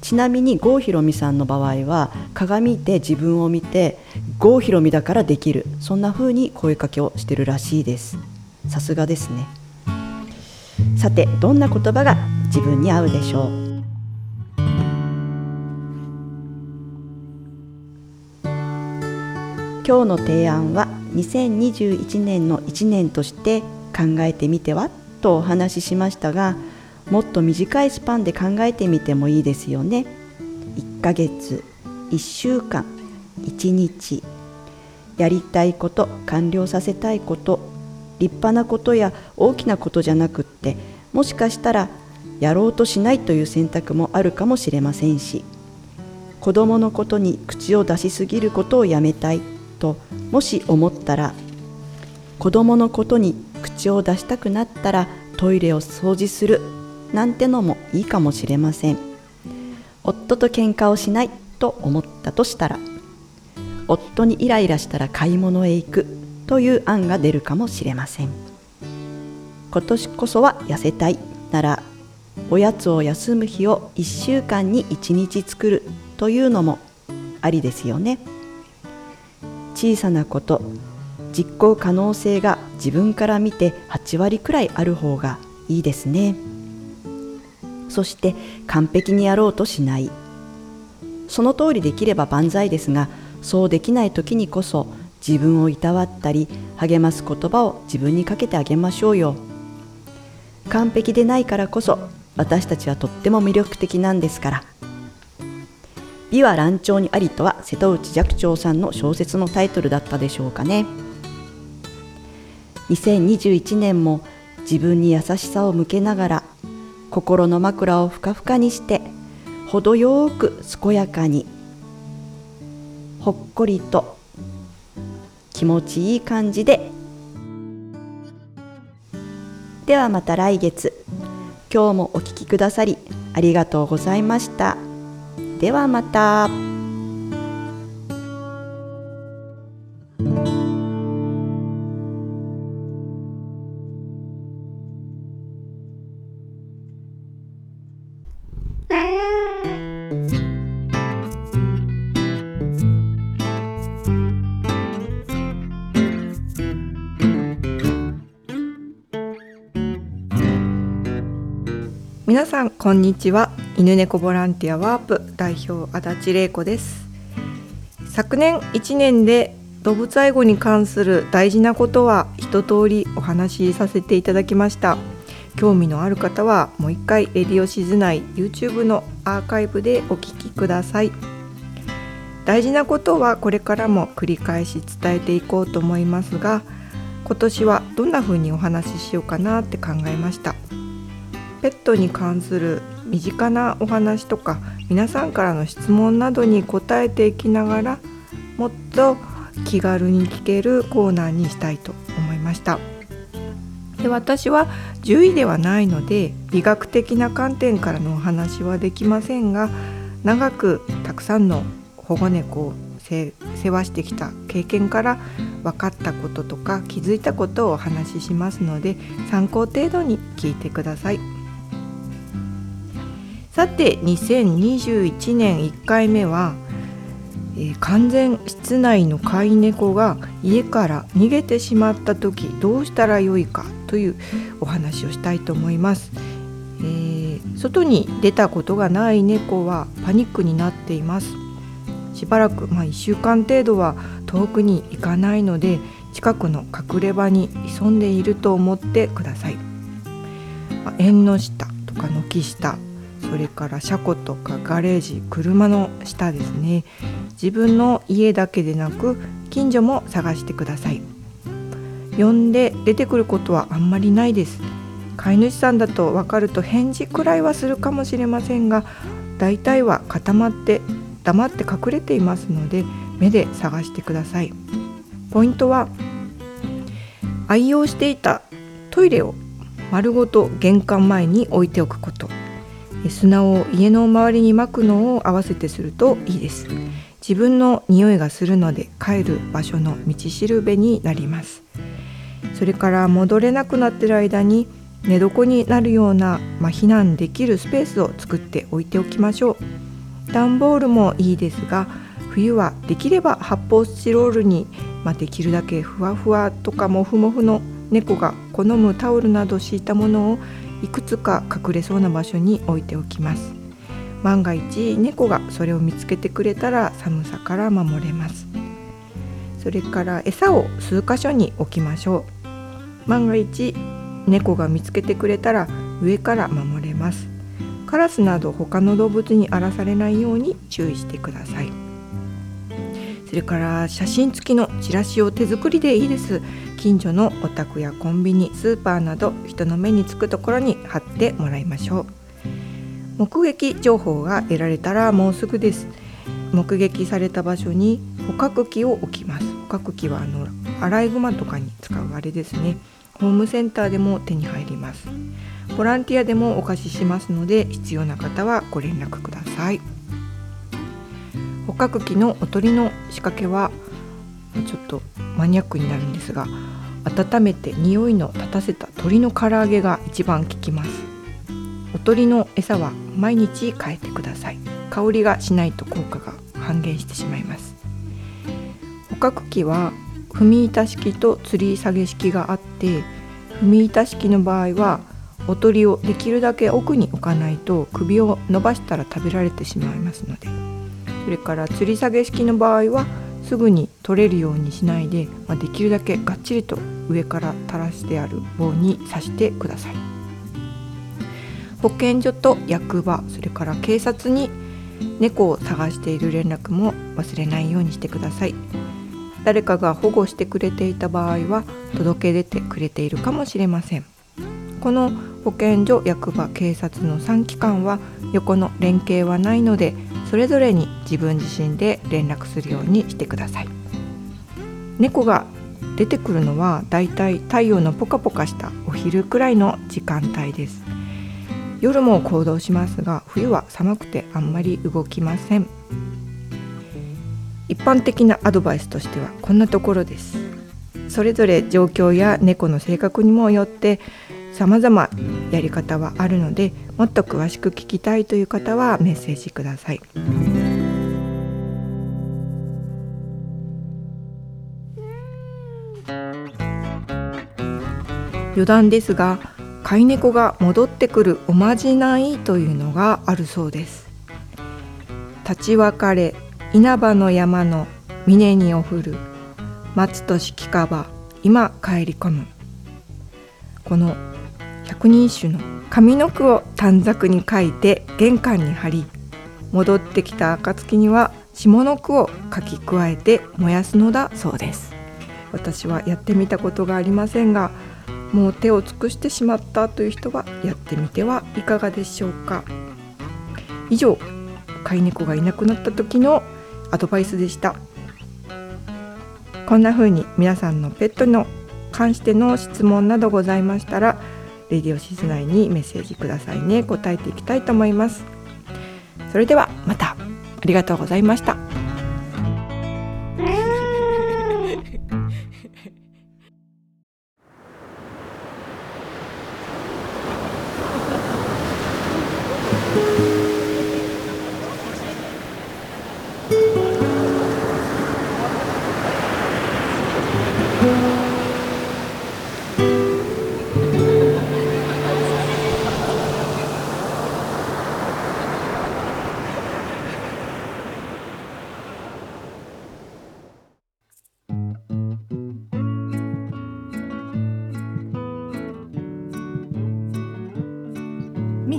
ちなみに郷ひろみさんの場合は鏡で自分を見て郷ひろみだからできるそんな風に声かけをしてるらしいです。さすがですね。さてどんな言葉が自分に合うでしょう？今日の提案は2021年の1年として考えてみては？とお話ししましたがもっと短いスパンで考えてみてもいいですよね。1ヶ月1週間1日。やりたいこと完了させたいこと立派なことや大きなことじゃなくってもしかしたらやろうとしないという選択もあるかもしれませんし。子供のことに口を出しすぎることをやめたいともし思ったら子供のことに口を出したくなったらトイレを掃除するなんてのもいいかもしれません。夫と喧嘩をしないと思ったとしたら夫にイライラしたら買い物へ行くという案が出るかもしれません。今年こそは痩せたいならおやつを休む日を1週間に1日作るというのもありですよね。小さなこと実行可能性が自分から見て8割くらいある方がいいですね。そして完璧にやろうとしない。その通りできれば万歳ですがそうできない時にこそ自分をいたわったり励ます言葉を自分にかけてあげましょうよ。完璧でないからこそ私たちはとっても魅力的なんですから。美は乱調にありとは瀬戸内寂聴さんの小説のタイトルだったでしょうかね。2021年も自分に優しさを向けながら心の枕をふかふかにして程よく健やかにほっこりと気持ちいい感じでではまた来月今日もお聴きくださりありがとうございました。ではまた。皆さんこんにちは。犬猫ボランティアワープ代表足立玲子です。昨年1年で動物愛護に関する大事なことは一通りお話しさせていただきました。興味のある方はもう一回レディオシズ内 YouTube のアーカイブでお聞きください。大事なことはこれからも繰り返し伝えていこうと思いますが今年はどんな風にお話ししようかなって考えました。ペットに関する身近なお話とか皆さんからの質問などに答えていきながらもっと気軽に聞けるコーナーにしたいと思いましたで私は獣医ではないので医学的な観点からのお話はできませんが長くたくさんの保護猫を世話してきた経験から分かったこととか気づいたことをお話ししますので参考程度に聞いてください。さて2021年1回目は、えー、完全室内の飼い猫が家から逃げてしまった時どうしたらよいかというお話をしたいと思います、えー、外に出たことがない猫はパニックになっています。しばらく、まあ、1週間程度は遠くに行かないので近くの隠れ場に潜んでいると思ってください、まあ、縁の下とか軒下それから車庫とかガレージ車の下ですね。自分の家だけでなく近所も探してください。呼んで出てくることはあんまりないです。飼い主さんだと分かると返事くらいはするかもしれませんが大体は固まって黙って隠れていますので目で探してください。ポイントは愛用していたトイレを丸ごと玄関前に置いておくこと。砂を家の周りにまくのを合わせてするといいです。自分の匂いがするので帰る場所の道しるべになります。それから戻れなくなってる間に寝床になるような、まあ、避難できるスペースを作っておいておきましょう。段ボールもいいですが冬はできれば発泡スチロールに、まあ、できるだけふわふわとかもふもふの猫が好むタオルなど敷いたものをいくつか隠れそうな場所に置いておきます。万が一猫がそれを見つけてくれたら寒さから守れます。それから餌を数箇所に置きましょう。万が一猫が見つけてくれたら上から守れます。カラスなど他の動物に荒らされないように注意してください。それから写真付きのチラシを手作りでいいです。近所のお宅やコンビニスーパーなど人の目につくところに貼ってもらいましょう。目撃情報が得られたらもうすぐです。目撃された場所に捕獲器を置きます。捕獲器はあのアライグマとかに使うあれですね。ホームセンターでも手に入ります。ボランティアでもお貸ししますので必要な方はご連絡ください。捕獲器のおとりの仕掛けはちょっとマニアックになるんですが温めて匂いの立たせた鶏の唐揚げが一番効きます。おとりの餌は毎日変えてください。香りがしないと効果が半減してしまいます。捕獲器は踏み板式と吊り下げ式があって踏み板式の場合はおとりをできるだけ奥に置かないと首を伸ばしたら食べられてしまいますので。それから吊り下げ式の場合はすぐに取れるようにしないで、まあ、できるだけがっちりと上から垂らしてある棒に刺してください。保健所と役場それから警察に猫を探している連絡も忘れないようにしてください。誰かが保護してくれていた場合は届け出てくれているかもしれません。この保健所役場警察の3機関は横の連携はないのでそれぞれに自分自身で連絡するようにしてください。猫が出てくるのはだいたい太陽のポカポカしたお昼くらいの時間帯です。夜も行動しますが冬は寒くてあんまり動きません。一般的なアドバイスとしてはこんなところです。それぞれ状況や猫の性格にもよって様々やり方はあるのでもっと詳しく聞きたいという方はメッセージください。余談ですが飼い猫が戻ってくるおまじないというのがあるそうです。立ち別れ稲葉の山の峰におふる松としきかば今帰り込む。この百人一首の上の句を短冊に書いて玄関に貼り戻ってきた暁には下の句を書き加えて燃やすのだそうです。私はやってみたことがありませんがもう手を尽くしてしまったという人はやってみてはいかがでしょうか。以上飼い猫がいなくなった時のアドバイスでした。こんな風に皆さんのペットの関しての質問などございましたらレディオシズ内にメッセージくださいね。答えていきたいと思います。それではまた。ありがとうございました。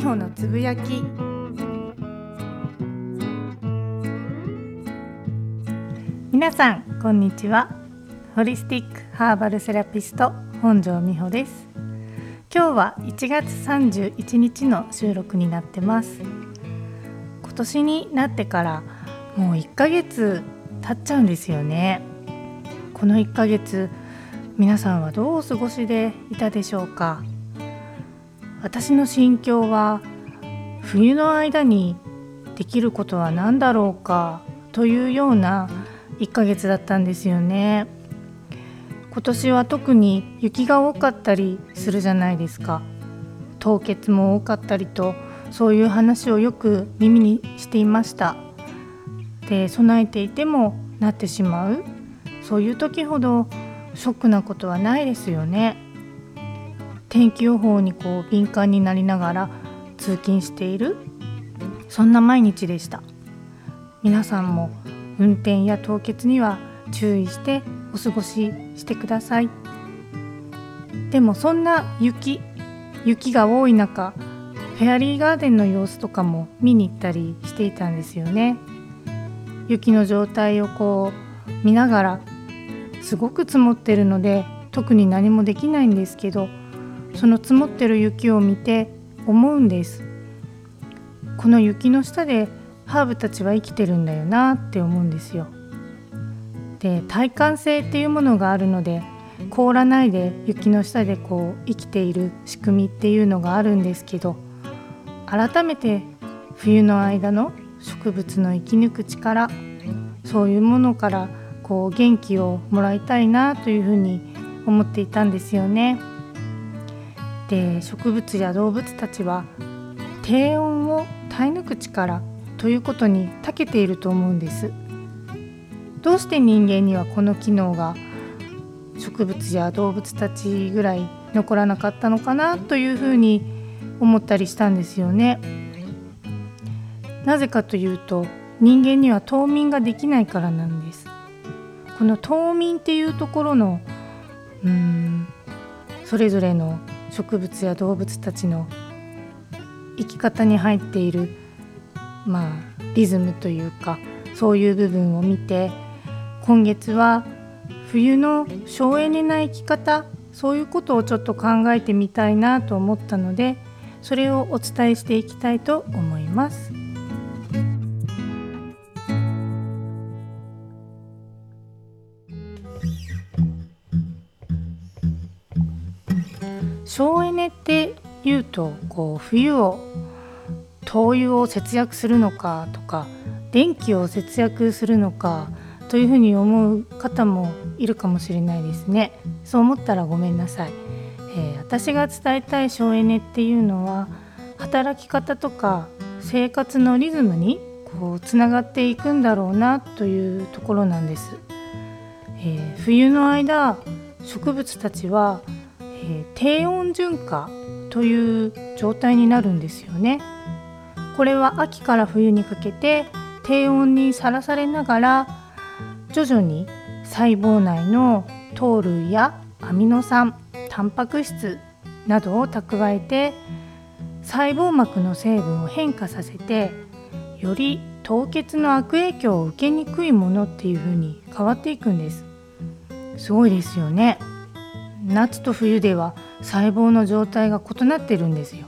穂のつぶやき。皆さんこんにちは。ホリスティックハーバルセラピスト本庄美穂です。今日は1月31日の収録になってます。今年になってからもう1ヶ月経っちゃうんですよね。この1ヶ月皆さんはどうお過ごしでいたでしょうか？私の心境は冬の間にできることは何だろうかというような1ヶ月だったんですよね。今年は特に雪が多かったりするじゃないですか。凍結も多かったりとそういう話をよく耳にしていました。で備えていてもなってしまう。そういう時ほどショックなことはないですよね。天気予報にこう敏感になりながら通勤しているそんな毎日でした。皆さんも運転や凍結には注意してお過ごししてください。でもそんな雪雪が多い中フェアリーガーデンの様子とかも見に行ったりしていたんですよね。雪の状態をこう見ながらすごく積もってるので特に何もできないんですけどその積もってる雪を見て思うんですこの雪の下でハーブたちは生きてるんだよなって思うんですよで耐寒性っていうものがあるので凍らないで雪の下でこう生きている仕組みっていうのがあるんですけど改めて冬の間の植物の生き抜く力そういうものからこう元気をもらいたいなというふうに思っていたんですよね。で植物や動物たちは低温を耐え抜く力ということに長けていると思うんです。どうして人間にはこの機能が植物や動物たちぐらい残らなかったのかなというふうに思ったりしたんですよね。なぜかというと人間には冬眠ができないからなんです。この冬眠っていうところのうんそれぞれの植物や動物たちの生き方に入っているまあリズムというかそういう部分を見て今月は冬の省エネな生き方そういうことをちょっと考えてみたいなと思ったのでそれをお伝えしていきたいと思います。省エネっていうとこう冬を灯油を節約するのかとか電気を節約するのかというふうに思う方もいるかもしれないですね。そう思ったらごめんなさい、えー、私が伝えたい省エネっていうのは働き方とか生活のリズムにこうつながっていくんだろうなというところなんです、えー、冬の間植物たちは、えー、低温循化という状態になるんですよね。これは秋から冬にかけて低温にさらされながら徐々に細胞内の糖類やアミノ酸タンパク質などを蓄えて細胞膜の成分を変化させてより凍結の悪影響を受けにくいものっていう風に変わっていくんです。すごいですよね。夏と冬では細胞の状態が異なってるんですよ。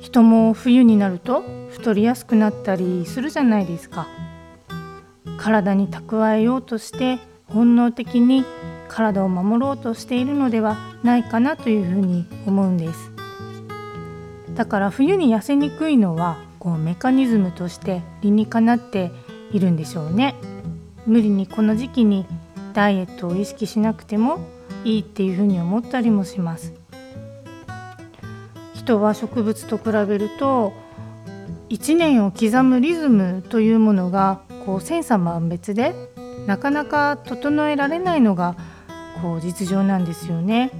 人も冬になると太りやすくなったりするじゃないですか。体に蓄えようとして本能的に体を守ろうとしているのではないかなというふうに思うんです。だから冬に痩せにくいのはこうメカニズムとして理にかなっているんでしょうね。無理にこの時期にダイエットを意識しなくてもいいっていうふうに思ったりもします人は植物と比べると1年を刻むリズムというものがこう千差万別でなかなか整えられないのがこう実情なんですよね。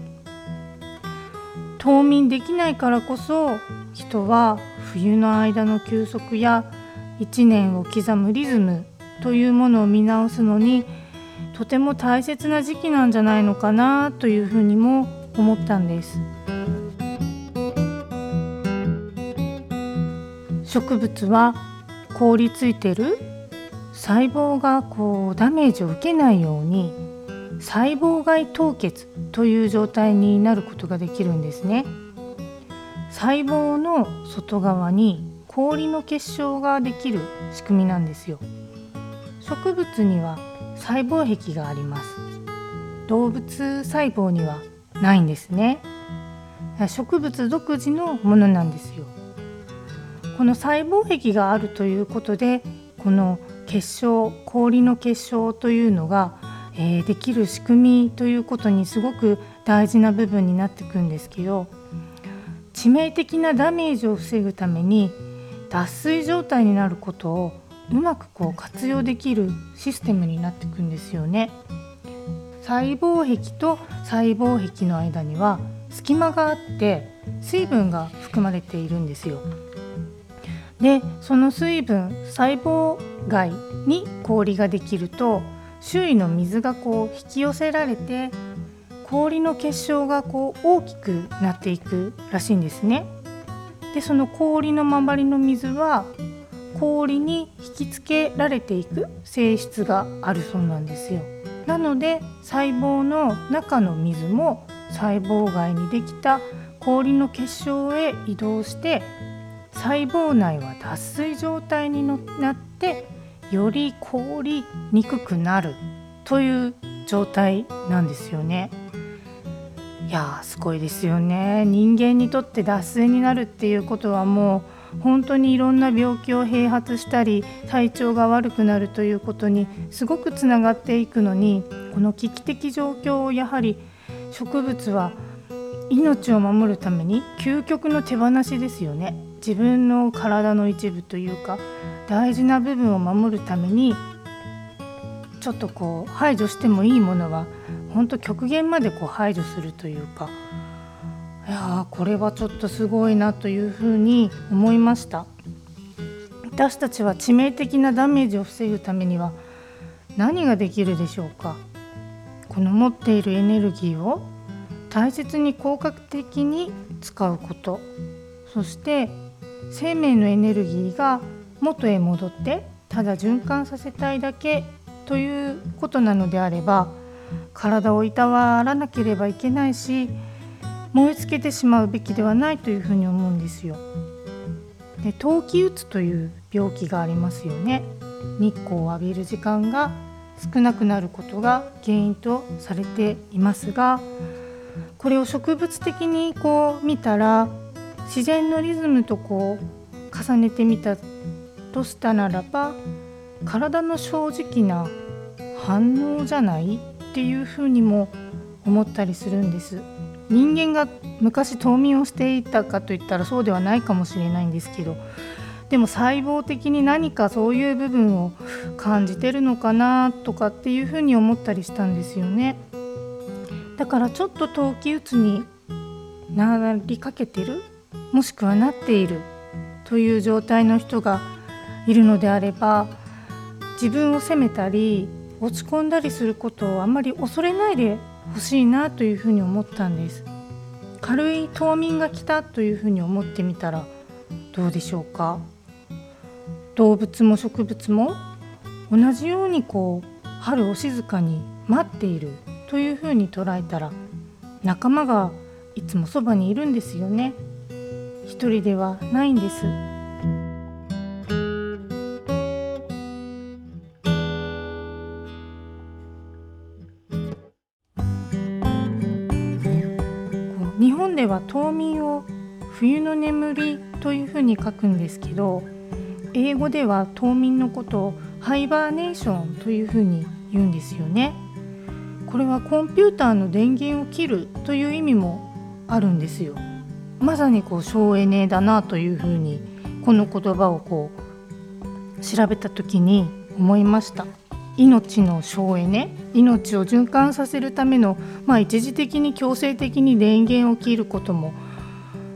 冬眠できないからこそ人は冬の間の休息や1年を刻むリズムというものを見直すのにとても大切な時期なんじゃないのかなというふうにも思ったんです。植物は凍りついてる細胞がこうダメージを受けないように細胞外凍結という状態になることができるんですね細胞の外側に氷の結晶ができる仕組みなんですよ植物には細胞壁があります。動物細胞にはないんですね。植物独自のものなんですよ。この細胞壁があるということでこの結晶氷の結晶というのが、えー、できる仕組みということにすごく大事な部分になってくんですけど致命的なダメージを防ぐために脱水状態になることをうまくこう活用できるシステムになっていくんですよね。細胞壁と細胞壁の間には隙間があって水分が含まれているんですよ。でその水分細胞外に氷ができると周囲の水がこう引き寄せられて氷の結晶がこう大きくなっていくらしいんですね。でその氷の周りの水は氷に引きつけられていく性質があるそうなんですよ。なので細胞の中の水も細胞外にできた氷の結晶へ移動して細胞内は脱水状態になってより凍りにくくなるという状態なんですよね。いやすごいですよね人間にとって脱水になるっていうことはもう本当にいろんな病気を併発したり体調が悪くなるということにすごくつながっていくのにこの危機的状況をやはり植物は命を守るために究極の手放しですよね。自分の体の一部というか大事な部分を守るためにちょっとこう排除してもいいものは本当極限までこう排除するというかいやこれはちょっとすごいなというふうに思いました。私たちは致命的なダメージを防ぐためには何ができるでしょうか？この持っているエネルギーを大切に効果的に使うこと。そして生命のエネルギーが元へ戻ってただ循環させたいだけということなのであれば体をいたわらなければいけないし燃え尽けてしまうべきではないというふうに思うんですよ。で冬季うつという病気がありますよね。日光を浴びる時間が少なくなることが原因とされていますがこれを植物的にこう見たら自然のリズムとこう重ねてみたとしたならば体の正直な反応じゃないっていうふうにも思ったりするんです人間が昔冬眠をしていたかといったらそうではないかもしれないんですけどでも細胞的に何かそういう部分を感じてるのかなとかっていうふうに思ったりしたんですよね。だからちょっと冬季うつになりかけてるもしくはなっているという状態の人がいるのであれば自分を責めたり落ち込んだりすることをあんまり恐れないでほしいなというふうに思ったんです。軽い冬眠が来たというふうに思ってみたらどうでしょうか？動物も植物も同じようにこう春を静かに待っているというふうに捉えたら仲間がいつもそばにいるんですよね。一人ではないんです。では冬眠を冬の眠りというふうに書くんですけど英語では冬眠のことをハイバーネーションというふうに言うんですよね。これはコンピューターの電源を切るという意味もあるんですよ。まさにこう省エネだなというふうにこの言葉をこう調べた時に思いました。命の省エネ命を循環させるための、まあ、一時的に強制的に電源を切ることも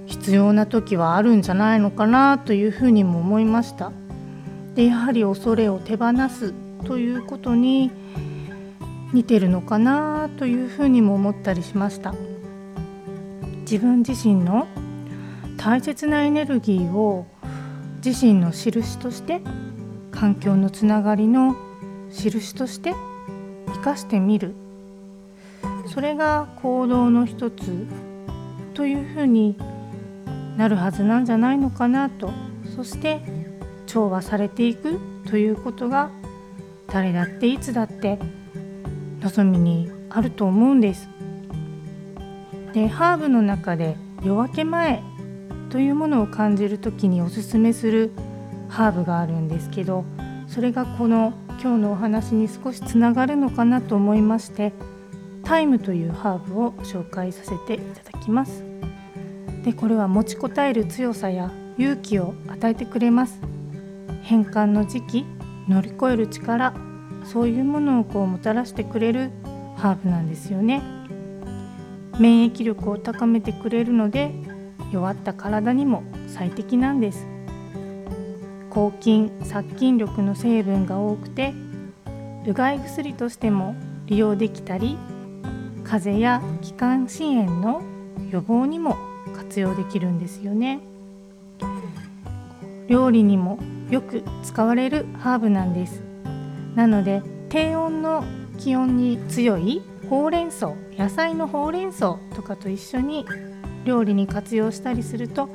必要な時はあるんじゃないのかなというふうにも思いました。でやはり恐れを手放すということに似てるのかなというふうにも思ったりしました。自分自身の大切なエネルギーを自身の印として環境のつながりの印として生かしてみるそれが行動の一つというふうになるはずなんじゃないのかなとそして調和されていくということが誰だっていつだって望みにあると思うんです。でハーブの中で夜明け前というものを感じる時におすすめするハーブがあるんですけどそれがこの今日のお話に少しつながるのかなと思いましてタイムというハーブを紹介させていただきます。でこれは持ちこたえる強さや勇気を与えてくれます。変換の時期乗り越える力そういうものをこうもたらしてくれるハーブなんですよね。免疫力を高めてくれるので弱った体にも最適なんです。抗菌殺菌力の成分が多くてうがい薬としても利用できたり風邪や気管支炎の予防にも活用できるんですよね。料理にもよく使われるハーブなんです。なので低温の気温に強いほうれん草野菜のほうれん草とかと一緒に料理に活用したりすると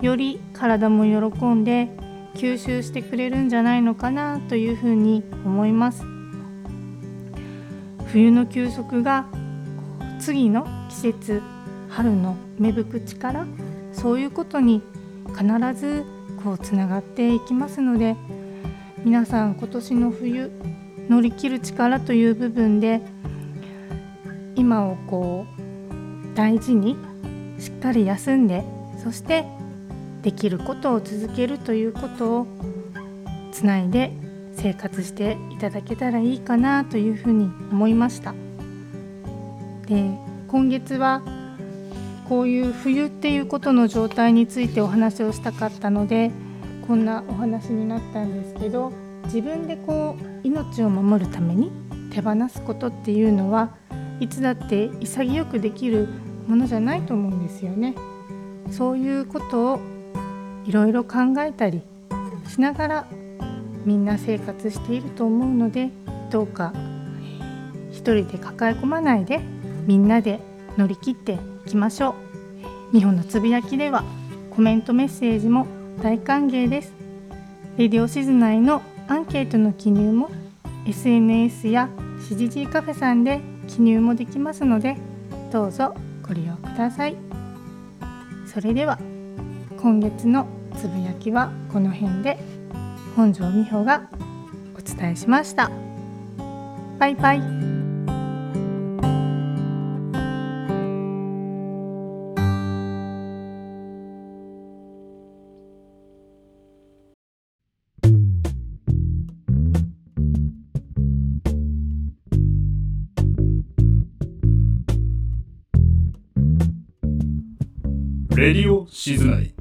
より体も喜んで吸収してくれるんじゃないのかなというふうに思います。冬の休息が次の季節春の芽吹く力そういうことに必ずこうつながっていきますので皆さん今年の冬乗り切る力という部分で今をこう大事にしっかり休んでそしてできることを続けるということをつないで生活していただけたらいいかなというふうに思いましたで今月はこういう冬っていうことの状態についてお話をしたかったのでこんなお話になったんですけど自分でこう命を守るために手放すことっていうのはいつだって潔くできるものじゃないと思うんですよね。そういうことをいろいろ考えたりしながらみんな生活していると思うのでどうか一人で抱え込まないでみんなで乗り切っていきましょう。美穂のつぶやきではコメントメッセージも大歓迎です。レディオシズ内のアンケートの記入も SNS や CGG カフェさんで記入もできますのでどうぞご利用ください。それでは今月のつぶやきはこの辺で本庄美穂がお伝えしました。バイバイ。レディオ静内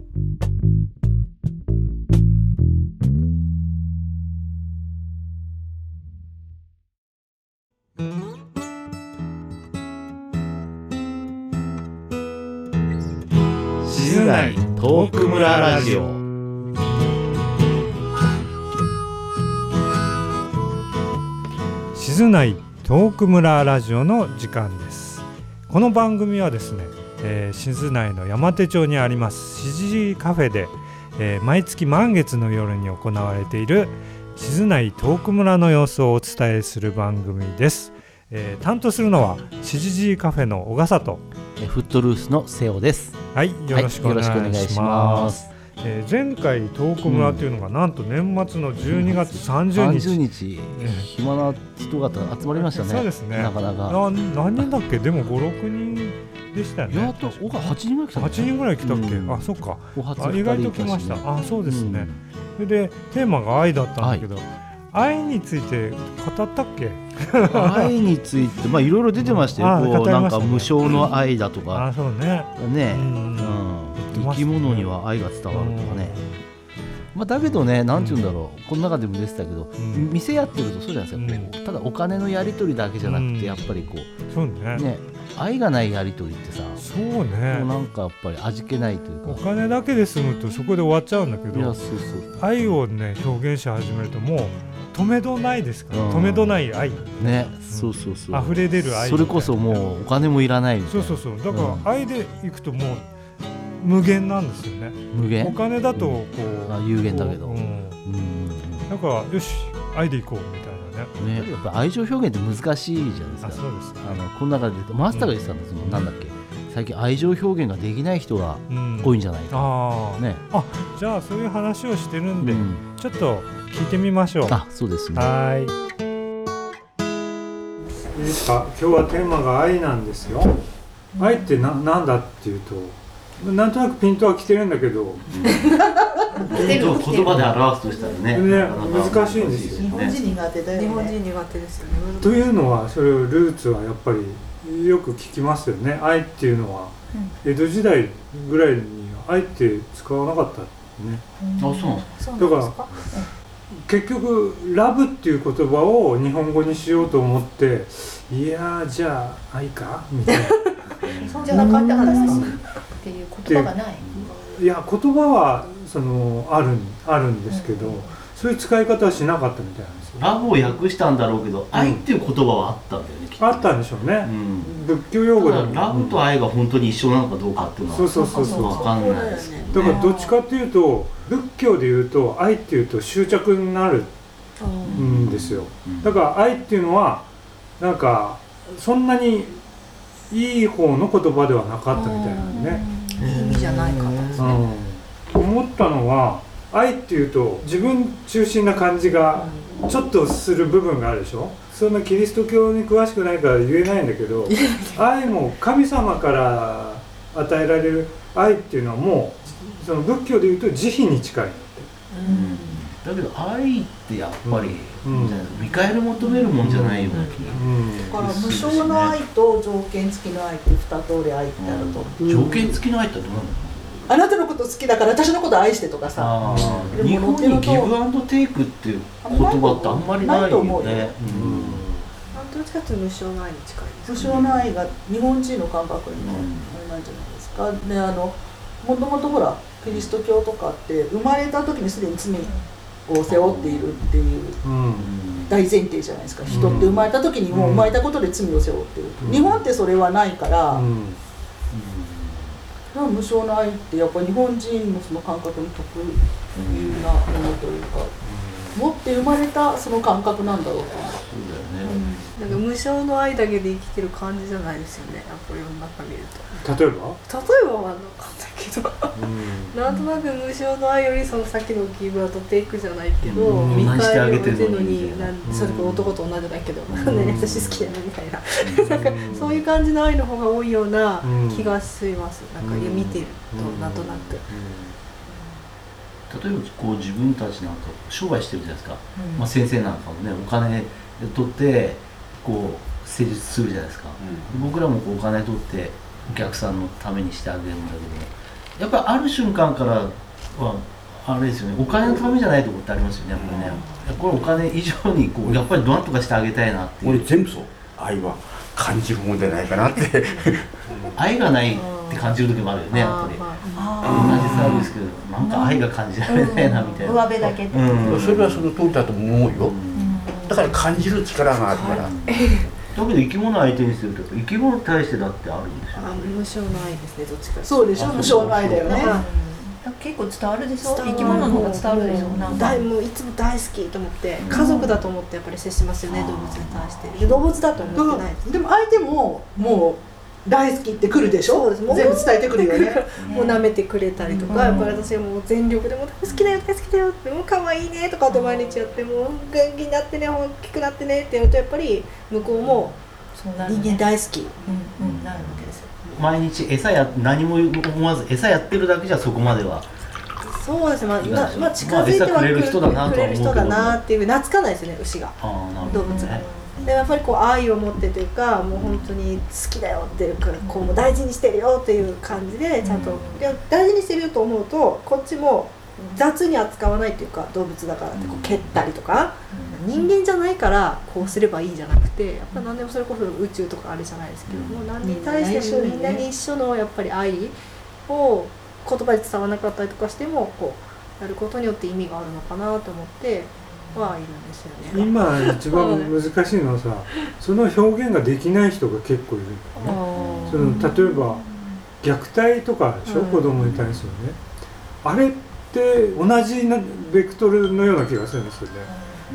ラジオ。静内トーク村ラジオの時間です。この番組はですね、えー静内の山手町にありますしじじカフェで、えー毎月満月の夜に行われている静内トーク村の様子をお伝えする番組です、えー担当するのはしじじカフェの小笠とえフットルースの瀬尾ですはいよろしくお願いしまます。すえー前回トーク村というのが、なんと年末の12月30日、30日。暇な人方集まりましたね。そうですね。なかなか。な何人だっけ？でも56人でしたよいやね。あとおが8人ぐらい来た8人ぐらい来たっけ、うん。あそっか。意外と来ました。あそうですね、それでテーマが愛だったんだけど、愛について語ったっけ？うん愛についてまあいろいろ出てましたあよこうなん語りましたね。か無償の愛だとか。あそうね。ね。うん。うん。生き物には愛が伝わるとかね。まあだけどねなんて言うんだろう。この中でも出てたけどうん。店やってるとそうじゃないですか。こうただお金のやり取りだけじゃなくうん。てやっぱりこそうね。うね愛がないやり取りってさそうもうねなんかやっぱり味気ないというおか金だけで済むとそこで終わっちゃうんだけどそうそう。愛をね表現し始めるともう止めどないですから、うん。止めどない愛。ね。そうそうそう。溢れ出る愛。それこそもうお金もいらないそうそうそう。だうん。から愛でいくともう無限なんですよね。お無限。金だとこう、あ有限だけど。こううん。うん。だからよし愛でいこうみたいなね。ね。やっぱ愛情表現って難しいじゃないですか。あそうですあのこの中でマスターが言ってたんですよ、なんだっけ。最近愛情表現ができない人がうん多いんじゃないか、ああ、ね、じゃあそういう話をしてるんで、うんちょっと聞いてみましょう。あそうですね。はーい。いいですか今日はテーマが愛なんですよ。愛ってななんだっていうとなんとなくピントは来てるんだけど。言葉で表すとしたらねね難しいんですよね。日本人苦手だよね。日本人苦手ですよね。というのはそれをルーツはやっぱりよく聞きますよね。愛っていうのは江戸時代ぐらいに愛って使わなかったそうなんですそうだから結局ラブっていう言葉を日本語にしようと思っていやーじゃあ愛か？みたいな。じゃなかったんですか？っていう言葉がない。いや言葉はそのあるんあるんですけど、そういう使い方はしなかったみたいなんですよラブを訳したんだろうけど愛っていう言葉はあったんだよねきっと。あったんでしょうね。う、ん。仏教用語でもただラブと愛が本当に一緒なのかどうかっていうのはそうそうそうそうわかんないですけどだからどっちかっていうと仏教でいうと愛っていうと執着になるんですよ。うん。だから愛っていうのはなんかそんなにいい方の言葉ではなかったみたいなんでね、意味じゃないかったうん、思ったのは愛っていうと自分中心な感じがちょっとする部分があるでしょ？そんなキリスト教に詳しくないから言えないんだけど 愛も神様から与えられる愛っていうのはもうその仏教でいうと慈悲に近い。だけど愛ってやっぱり、うん。見返り求めるもんじゃないような気が。うん。だから無償の愛と条件付きの愛って二通り愛ってあると、条件付きの愛ってどうなの？あなたのこと好きだから私のこと愛してとかさ。日本にギブアンドテイクっていう言葉ってあんまりないないと思うよよね。うん。どっちかというと無償の愛に近いです無償の愛が日本人の感覚にもあれなんじゃないですか。であのもともとほらキリスト教とかって生まれた時にすでに罪を背負っているっていううん。大前提じゃないですか。人って生まれた時にもう生まれたことで罪を背負っている、うん。日本ってそれはないから、うん無償の愛ってやっぱ日本人のその感覚に特有なものというか、持って生まれたその感覚なんだろうと。思うそうだよね。なんか無償の愛だけで生きてる感じじゃないですよね。やっぱり世の中見ると。例えば、例えばは分かんないけど。うん。なんとなく無償の愛よりその先のギブアウトテイクじゃないけど、うん。見同じしてあ返りげてるのを得てるのにになんうんそれこそ男と女じゃないけど、んね優しい好きだなみたいな。なんかそういう感じの愛の方が多いような気がします。なんかうん見てるとなんとなく、例えばこう自分たちなんか商売してるじゃないですか。まあ先生なんかもねお金取ってこう施術するじゃないですか。僕らもこうお金取ってお客さんのためにしてあげるんだけど、やっぱりある瞬間からはあれですよね。お金のためじゃないところってありますよね。やっぱりね。これお金以上にこうやっぱりどうとかしてあげたいなっていう。俺全部そう愛は感じるもんじゃないかなって 愛がないって感じる時もあるよねやっぱり。同じサービスけどなんか愛が感じられないなみたいな。上辺だけで、うん。それはその通りだと思うよだから感じる力があるから だけど生き物相手にすると生き物に対してだってあるんでしょ？あ無償の愛ですねどっちかそうでしょ？無償の愛だよね。結構伝わるでしょ？生き物の方が伝わるでしょ？なんか。大もういつも大好きと思って家族だと思ってやっぱり接しますよね動物に対して。で動物だと思ってないでも相手ももう大好きってくるでしょ？そうです。もう全部伝えてくるよね。もう舐めてくれたりとか、やっぱり私はもう全力でもう大好きだよ大好きだよってもう可愛いねとかって毎日やってもう元気になってね大きくなってねってやるとやっぱり向こうも人間大好きうん。うん。なるわけですよ。毎日餌や何も思わず餌やってるだけじゃそこまでは。そうですね。まあ、ままあ、近づいてはくれる人だなとは思うけど。くれる人だなっていう懐かないですよね牛が。動物が。ね。でやっぱりこう愛を持ってというかもう本当に好きだよっていうかこう大事にしてるよっていう感じでちゃんと、大事にしてると思うとこっちも雑に扱わないっていうか動物だからってこう蹴ったりとか、人間じゃないからこうすればいいじゃなくてやっぱ何でもそれこそ宇宙とかあれじゃないですけども、何に対してもみんなに一緒のやっぱり愛を言葉で伝わらなかったりとかしてもこうやることによって意味があるのかなと思ってはいるんですよね。今一番難しいのはさ その表現ができない人が結構いるんだよね。その例えば虐待とかでしょ、うん。子供に対するね。あれって同じなベクトルのような気がするんですよね、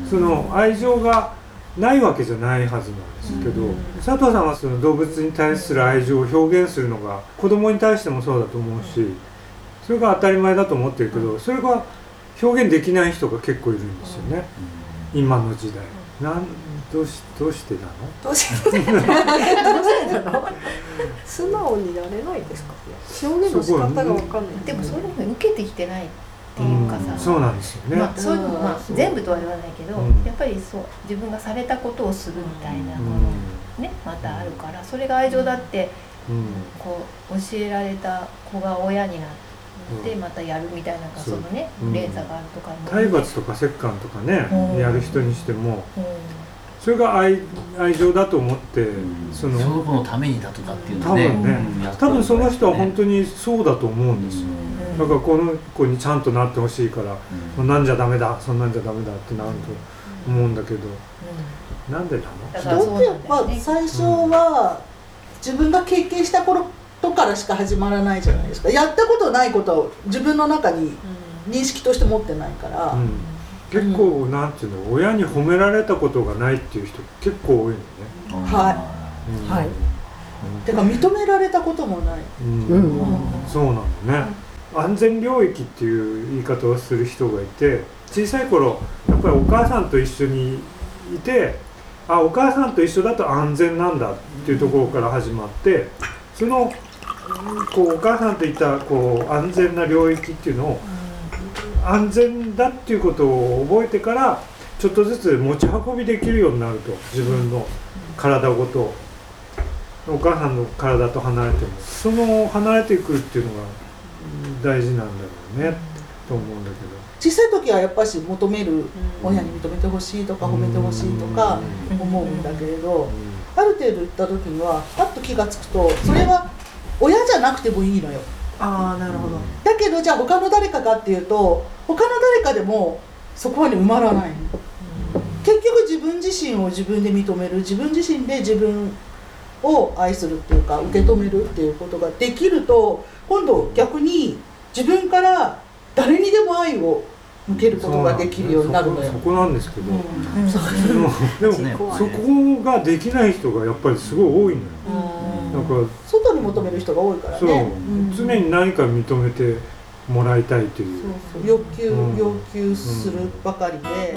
その愛情がないわけじゃないはずなんですけど、佐藤さんはその動物に対する愛情を表現するのが子供に対してもそうだと思うしそれが当たり前だと思ってるけどそれが表現できない人が結構いるんですよね、今の時代。なんどうしどうしてなの？どうしてどうしてなの？素直になれないですか表現の？仕方がわかんないでもそういうの？受けてきてないっていうかさ、うんそうなんですよね、まあ、そういうの？うんまあ全部とは言わないけど、うんやっぱりそう自分がされたことをするみたいなうもの？ねまたあるからそれが愛情だってんこう教えられた子が親になってまたやるみたいなそのねうん。連鎖があるとかも体罰とか折檻とかね、うん。やる人にしても。うん。それが愛愛情だと思って、そそのの子のためにだとかっていう多のね。分ね、多る分その人はね本当にそうだと思うんですよ、だからこの子にちゃんとなってほしいから、そん。なんじゃダメだそんなんじゃダメだってなると思うんだけど、なんでなの？だから人ってやっぱ最初は自分が経験したことからしか始まらないじゃないですか。やったことないことを自分の中に認識として持ってないから、うん。結構、なんていうの親に褒められたことがないっていう人結構多いのね、はい、うん。はい。てか認められたこともない、うん。そうなのね。安全領域っていう言い方をする人がいて小さい頃やっぱりお母さんと一緒にいてあお母さんと一緒だと安全なんだっていうところから始まってそのこうお母さんといたこう安全な領域っていうのを安全だっていうことを覚えてからちょっとずつ持ち運びできるようになると自分の体ごと。お母さんの体と離れても。その離れていくっていうのがうん大事なんだろうねと思うんだけど。小さい時はやっぱし求める親に認めてほしいとか褒めてほしいとか思うんだけれどある程度行った時にはパッと気が付くとそれは親じゃなくてもいいのよ。ああなるほど。だけどじゃあ他の誰かかっていうと他の誰かでもそこはね埋まらないの。結局自分自身を自分で認める。自分自身で自分を愛するっていうか受け止めるっていうことができると今度逆に自分から誰にでも愛を向けることができるようになるのよ。そ。こなんですけど、うん。でもそこができない人がやっぱりすごい多いのよ。なんか外に求める人が多いからそう、ね。常に何か認めてもらいたいという。そう要求、うん。要求するばかりで。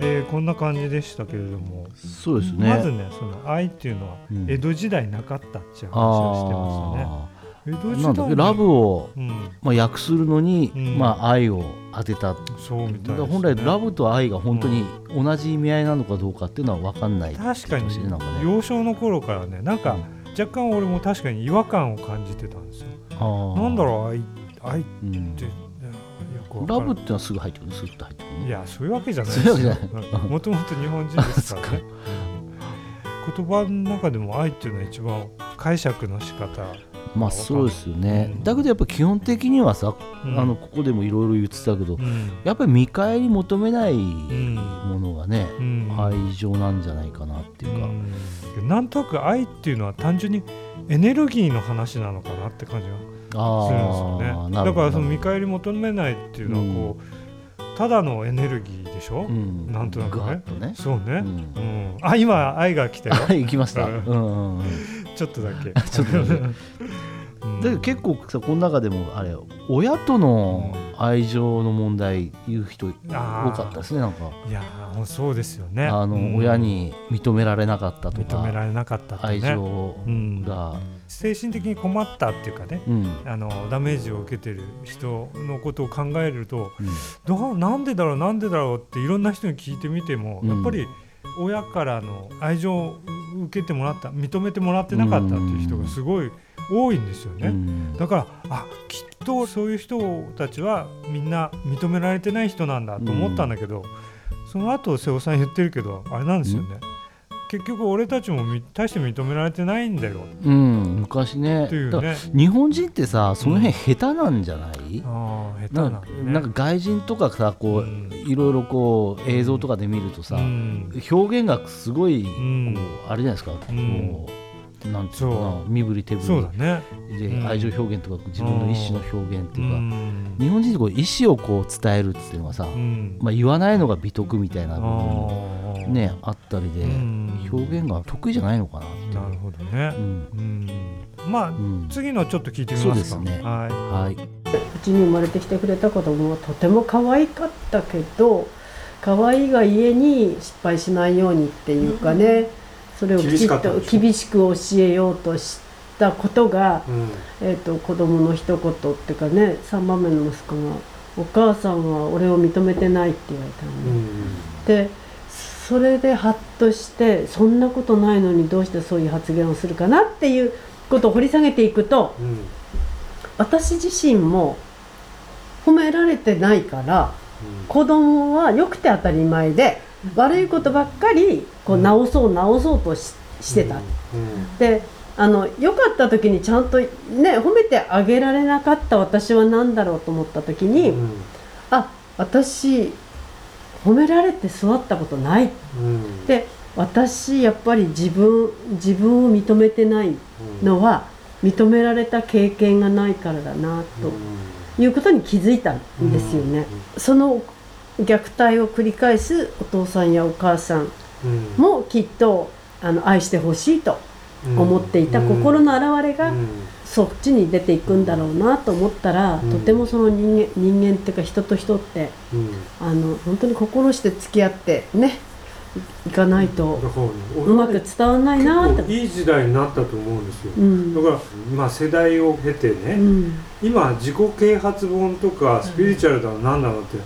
えーこんな感じでしたけれども。そうですね。まずねその愛っていうのはうん。江戸時代なかったっていう話をしてましたね。なんだラブを、うん。まあ、訳するのに、うん。まあ、愛を当てた。そうみたいですね。本来ラブと愛が本当に同じ意味合いなのかどうかっていうのは分かんない確かに年なんかね。幼少の頃からねなんか若干俺も確かに違和感を感じてたんですよ。なんだろう愛愛って、うん。ラブっていうのはすぐ入ってくるスッと入ってくるいやそういうわけじゃないそういうわけじゃない。う んもともと日本人ですからね。言葉の中でも愛っていうのは一番解釈の仕方まあそうですよね、だけどやっぱ基本的にはさ、うん。あのここでもいろいろ言ってたけど、ん。やっぱり見返り求めないものがね、ん。愛情なんじゃないかなっていうか、なんとなく愛っていうのは単純にエネルギーの話なのかなって感じがするんですよね。だからその見返り求めないっていうのはこう、ただのエネルギーでしょ、ん。なんとなくね。ね。そうね、うん。うん。あ今愛が来たよ。愛来ました。うん。うんうんうんちょっとだけ。ちょっとだけ。だけど結構さこの中でもあれ親との愛情の問題言う人多かったですねなんか。いやーそうですよね。あの、うん。親に認められなかったとか認められなかったとね。愛情うん。が、精神的に困ったっていうかね、うん。あのダメージを受けてる人のことを考えると、うん。どうなんでだろうなんでだろうっていろんな人に聞いてみても、うんやっぱり親からの愛情を受けてもらった認めてもらってなかったっていう人がすごい多いんですよね、うん。だからあきっとそういう人たちはみんな認められてない人なんだと思ったんだけど、その後瀬尾さん言ってるけどあれなんですよね、結局俺たちもみ大して認められてないんだよ。うん、昔ね。っていうね。日本人ってさその辺下手なんじゃない、ああ下手なね。なんか外人とかさこう、いろいろこう映像とかで見るとさ、うん。表現がすごい、ん。こうあれじゃないですか、ん。こうなんていうのかな身振り手振り。ね。で、うん。愛情表現とか自分の意思の表現っていうか、うん。日本人ってこう意思をこう伝えるっていうのはさ、ん。まあ、言わないのが美徳みたいな部分ねあったりで、うん。表現が得意じゃないのかなっていう。なるほどね、うん。まあ、次のちょっと聞いてみますか。そうですね。はい、はい、うちに生まれてきてくれた子供はとても可愛かったけど可愛いが家に失敗しないようにっていうかね、それをき厳しちっと厳しく教えようとしたことが、うん。えー、と子供の一言っていうかね3番目の息子が「お母さんは俺を認めてない」って言われたのね。でそれでハッとしてそんなことないのにどうしてそういう発言をするかなっていうことを掘り下げていくとうん。私自身も褒められてないから子供は良くて当たり前で悪いことばっかりこう直そう直そうとししてた。であの良かった時にちゃんとね褒めてあげられなかった私は何だろうと思った時に、あ私褒められて育ったことない、で私やっぱり自分自分を認めてないのは、認められた経験がないからだなということに気づいたんですよね。その虐待を繰り返すお父さんやお母さんもきっとあの愛してほしいと思っていた心の表れがそっちに出ていくんだろうなと思ったら、とてもその人間人間っていうか人と人ってあの本当に心して付き合ってねいかないとうまく伝わらないなって。いい時代になったと思うんですよ、うん。だからまあ世代を経てね、うん。今自己啓発本とかスピリチュアルだの何だのって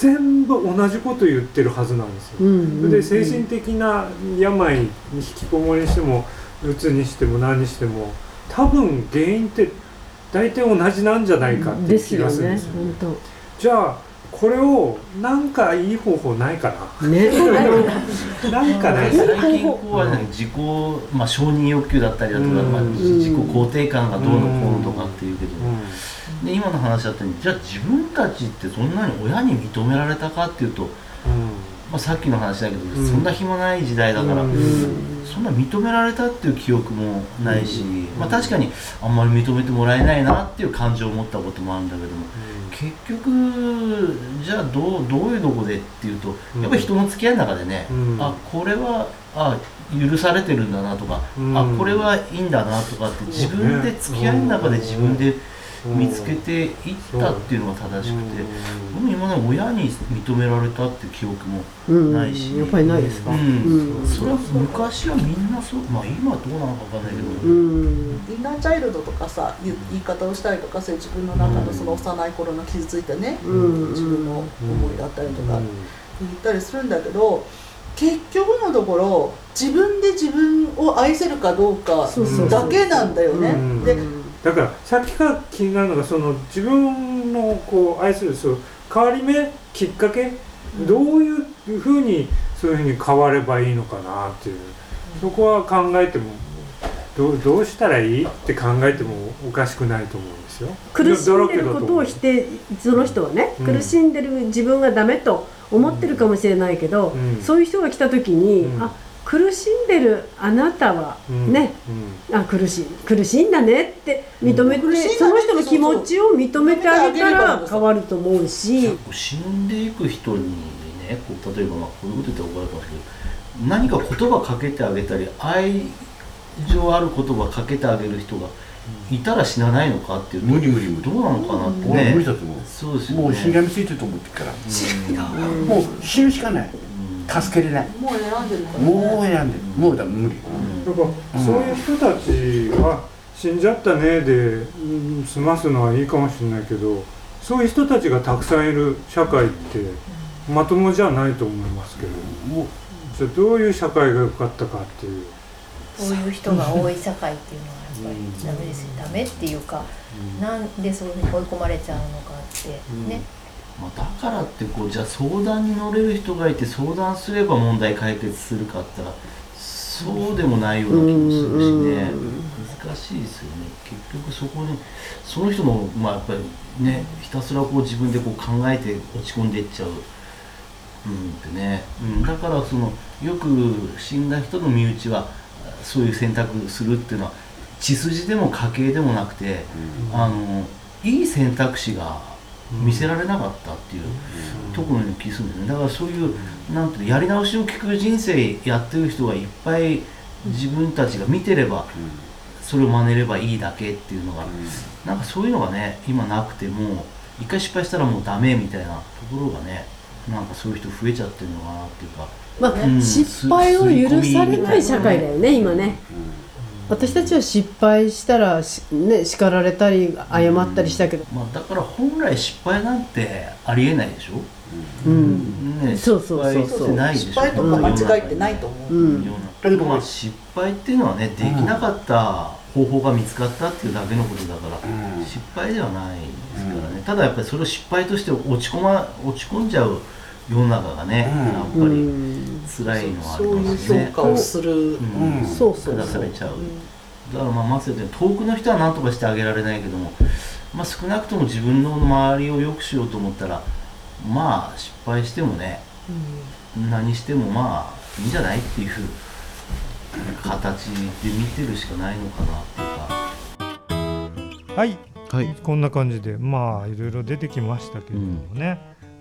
全部同じこと言ってるはずなんですよ、で精神的な病に引きこもりにしてもうつにしても何にしても多分原因って大体同じなんじゃないかっていう気がするんですよ、本じゃあこれをなんかいい方法ないかな？当ね。なんかない最近こうはね自己、まあ、承認欲求だったりだとか、まあ、自己肯定感がどうのこうのとかっていうけど、で今の話だったようにじゃあ自分たちってそんなに親に認められたかっていうと、まあ、さっきの話だけど、うん。そんな暇ない時代だから、うん。そんな認められたっていう記憶もないし、まあ、確かにあんまり認めてもらえないなっていう感情を持ったこともあるんだけども、結局じゃあどうどういうとこでっていうとやっぱり人の付き合いの中でね、うん。あこれはあ許されてるんだなとか、うん。あこれはいいんだなとかって自分で付き合いの中で自分で見つけていったっていうのが正しくて、僕も今まで親に認められたっていう記憶もうんないし、やっぱりないですか？うん。うん。それは昔はみんなそう。まあ今はどうなのかわかんないけど、うん。インナーチャイルドとかさ言言い方をしたりとかそういう自分の中のその幼い頃の傷ついたね、うん。自分の思いだったりとか。言ったりするんだけど結局のところ自分で自分を愛せるかどうかそうそうそう。だけなんだよね。うん。でだからさっきから気になるのがその自分のこう愛するそう変わり目きっかけどういうふうにそういうふうに変わればいいのかなっていう。そこは考えてもどうどうしたらいいって考えてもおかしくないと思うんですよ。苦しんでることを否定その人はね、うん。苦しんでる自分がダメと思ってるかもしれないけど、うん。そういう人が来た時に、うん。あ苦しんでるあなたはうんね、あ苦しい苦しいんだねって認めて、苦しいんだねその人の気持ちを認めてあげたらんです変わると思うし、死んでいく人にねこう例えばまあこういうこと言ったら怒られるかもしれないけど何か言葉かけてあげたり愛情ある言葉かけてあげる人がいたら死なないのかっていうと無理無理無理。どうなのかなって俺ね無理だと思う。そうですよね。もう死神ついてると思ってるから、もう死ぬしかない助けれない。もう選んでるから、ね、もう選んでる。もうだ無理。だからそういう人たちは死んじゃったねで、うん済ますのはいいかもしれないけどそういう人たちがたくさんいる社会ってまともじゃないと思いますけどじゃあどういう社会が良かったかっていう。そういう人が多い社会っていうのはやっぱりダメですよ。ダメっていうか、なんでそういうふうに追い込まれちゃうのかってね、まあ、だからってこうじゃあ相談に乗れる人がいて相談すれば問題解決するかって言ったらそうでもないような気もするしね。難しいですよね。結局そこにその人のまあやっぱりねひたすらこう自分でこう考えて落ち込んでいっちゃう。うんってね、うん、だからそのよく死んだ人の身内はそういう選択するっていうのは血筋でも家系でもなくて、あのいい選択肢が見せられなかったっていうところに気するんですね。だからそういうなんていうのやり直しを聞く人生やってる人がいっぱい自分たちが見てればそれを真似ればいいだけっていうのが、なんかそういうのがね今なくてもう一回失敗したらもうダメみたいなところがねなんかそういう人増えちゃってるのかなっていうか。まあ、うん。失敗を許されない社会だよね今ね、私たちは失敗したらし、ね、叱られたり謝ったりしたけど、まあ、だから本来失敗なんてありえないでしょ、うん。ね、そうそうそうそう。失敗ってないでしょ？失敗とか間違いってないと思う、うん。だけどまあ失敗っていうのはねできなかった方法が見つかったっていうだけのことだから、失敗ではないですからね、ただやっぱりそれを失敗として落ち込ま落ち込んじゃう世の中がね、やっぱり辛いのはありますね。そういう評価をする。うん。そうそうそう。下されちゃう。だからまあまず遠くの人は何とかしてあげられないけども、まあ少なくとも自分の周りを良くしようと思ったら、まあ失敗してもね、何してもまあいいんじゃないっていう形で見てるしかないのかなっていうか。はい、はい、こんな感じでまあいろいろ出てきましたけれどもね、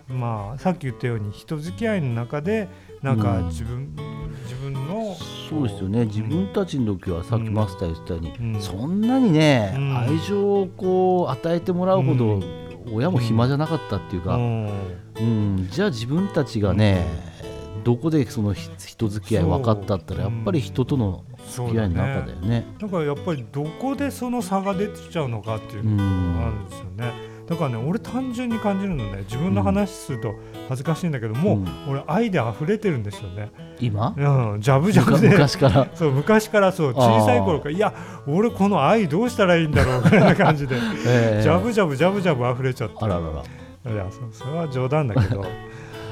まあさっき言ったように人付き合いの中でなんかうん。自分、自分のそうですよね。自分たちの時はさっきマスター言ってたように、そんなにね、うん。愛情をこう与えてもらうほど、親も暇じゃなかったっていうか、うん。じゃあ自分たちがね、どこでそのひ人付き合い分かったったらやっぱり人との付き合いの中だよね。だからやっぱりどこでその差が出てきちゃうのかっていうのがあるんですよね。だからね俺単純に感じるのね自分の話すると恥ずかしいんだけども、う俺愛で溢れてるんですよね。今？うん、ジャブジャブで。昔から。そう昔からそう。小さい頃からいや俺この愛どうしたらいいんだろうみたいな 感じで、ええ。ジャブジャブジャブジャブ溢れちゃって。あららら。いやそそれは冗談だけど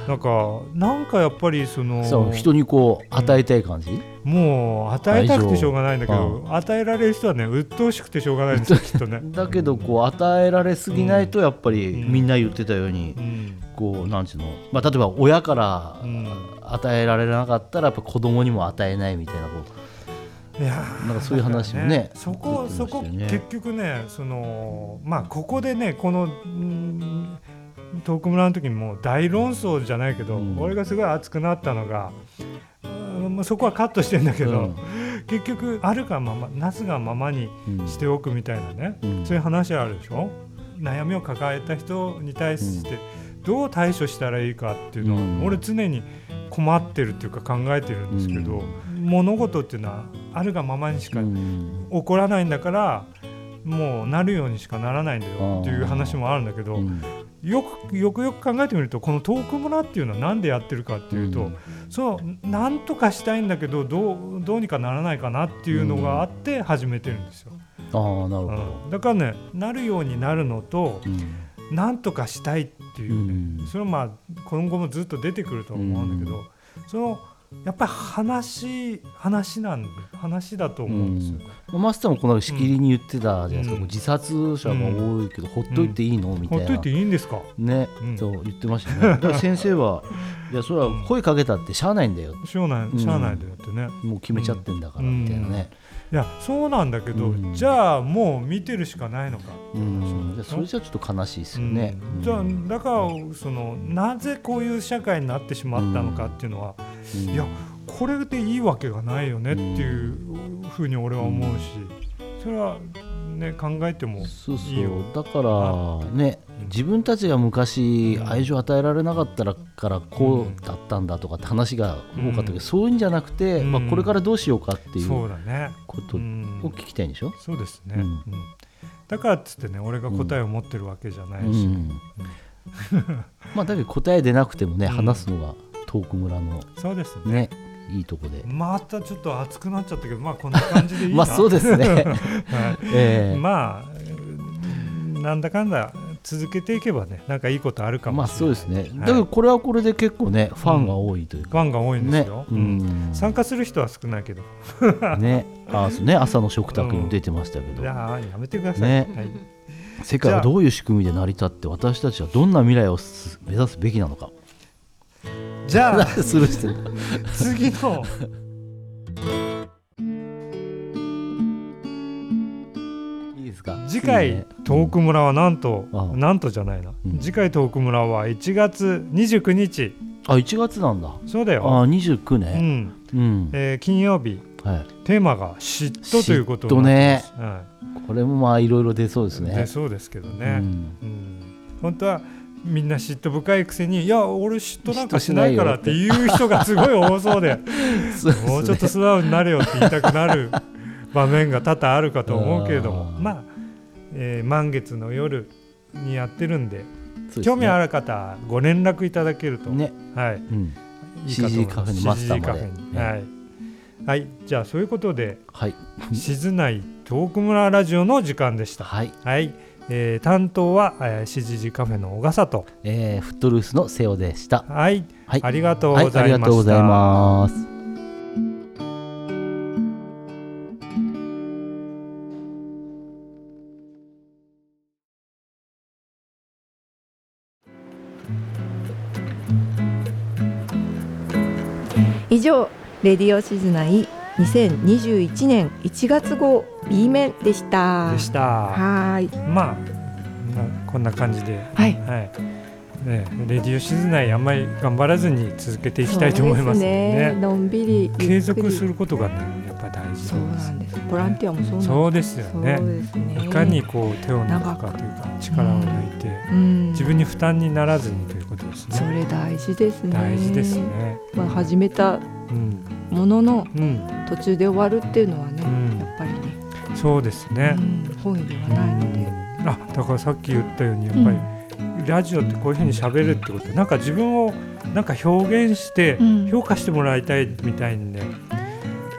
なんかなんかやっぱりその人にこう与えたい感じ、もう与えたくてしょうがないんだけ愛ど与えられる人はね鬱陶しくてしょうがないんですよ きっとね。だけどこう与えられすぎないとやっぱりみんな言ってたように、こうなんちゅうの、まあ、例えば親から与えられなかったらやっぱ子供にも与えないみたいなこう。いやなんかそういう話もねそこ出てそこ結局ねそのまあここでねこのうんトーク村の時にもう大論争じゃないけど、俺がすごい熱くなったのが、うんまあ、そこはカットしてんだけど、うん。結局あるがままなすがままにしておくみたいなね、うん。そういう話あるでしょ？悩みを抱えた人に対してどう対処したらいいかっていうのは、うん。俺常に困ってるっていうか考えてるんですけど、物事っていうのはあるがままにしか起こらないんだから、もうなるようにしかならないんだよっていう話もあるんだけど、よくよくよく考えてみるとこのトーク村っていうのは何でやってるかっていうと、そうなんとかしたいんだけどどうどうにかならないかなっていうのがあって始めてるんですよ。ああなるほど、うん。だからねなるようになるのと、なんとかしたいっていうね、それはまあ今後もずっと出てくると思うんだけど、そのやっぱり話話なんで話だと思うんですよ。うん、マスターもこのしきりに言ってたじゃないですか、こう自殺者が多いけど、ほっといていいの？みたいな。ほっといていいんですか？ね、そう言ってましたね。だから先生は いやそれは声かけたってしゃあないんだよ。しゃあないしゃあないんだよってね、もう決めちゃってんだからみたいなね、いやそうなんだけど、じゃあもう見てるしかないのか。うん。じゃあそれじゃちょっと悲しいですよね、うん。じゃあだからそのなぜこういう社会になってしまったのかっていうのは、いやこれでいいわけがないよねっていうふうに俺は思うし、それはね考えてもいいよそう。そうだからね自分たちが昔愛情与えられなかったらからこうだったんだとかって話が多かったけど、そういうんじゃなくて、まあ、これからどうしようかっていうことを聞きたいんでしょ、そうですね、うん。うん。だからっつってね俺が答えを持ってるわけじゃないし、うん。まあだけど答え出なくてもね、話すのがトーク村のそうですね。いいとこで。またちょっと熱くなっちゃったけどまあこんな感じでいいな。まあそうですね。はい。ええ。まあなんだかんだ続けていけばねなんかいいことあるかまあもしれない、そうですね、はい。だからこれはこれで結構ね、ファンが多いというか、ファンが多いんですよ、ね。ううん。ん参加する人は少ないけど。ね。あそうね。朝の食卓にも出てましたけど、いやーやめてください、ね。はい、世界はどういう仕組みで成り立って私たちはどんな未来をす目指すべきなのかじゃあスルーしてる。次の。いいですか？次回トーク村はなんと、なんとじゃないな、次回トーク村は1月29日。あ1月なんだ。そうだよ。あ29うね。ん、うん、えー金曜日、はい。テーマが嫉妬ということ嫉妬ね。はこれもまあいろいろ出そうですね。出そうですけどね、うん。うん。本当はみんな嫉妬深いくせにいや俺嫉妬なんかしないからっていう人がすごい多そうで ね。もうちょっと素直になれよって言いたくなる 場面が多々あるかと思うけれどもまあ、えー満月の夜にやってるんでね。興味ある方はご連絡いただけると、ね。はい、うん。いいかと思い CG カフェのマスターはい、はい、じゃあそういうことで、はい、静内トーク村ラジオの時間でした。はい、えー担当は、えー、静時カフェの小笠と、えーフットルースの瀬尾でした。はい、はいありがとうございました。はい、ありがとうございます。以上レディオシズナイ2021年1月号 B 面でした。でした。はーい。まあ、まあこんな感じで、はい。ね、レディオシズ内あんまり頑張らずに続けていきたいと思いますのでそうですね。のんびり。継続することがね、ぱ大事そうなんです。ボランティアもそうそうですよね。ね。いかにこう手を抜くかというか力を抜いて、うん。自分に負担にならずにということですね。それ大事ですね。大事ですね。まあ、始めたうんものの、うん。途中で終わるっていうのはね、うん。やっぱりね、そうですね。うん本意ではないので、あだからさっき言ったようにやっぱり、ラジオってこういうふうに喋るってことなんか自分をなんか表現してうん。評価してもらいたいみたいにね、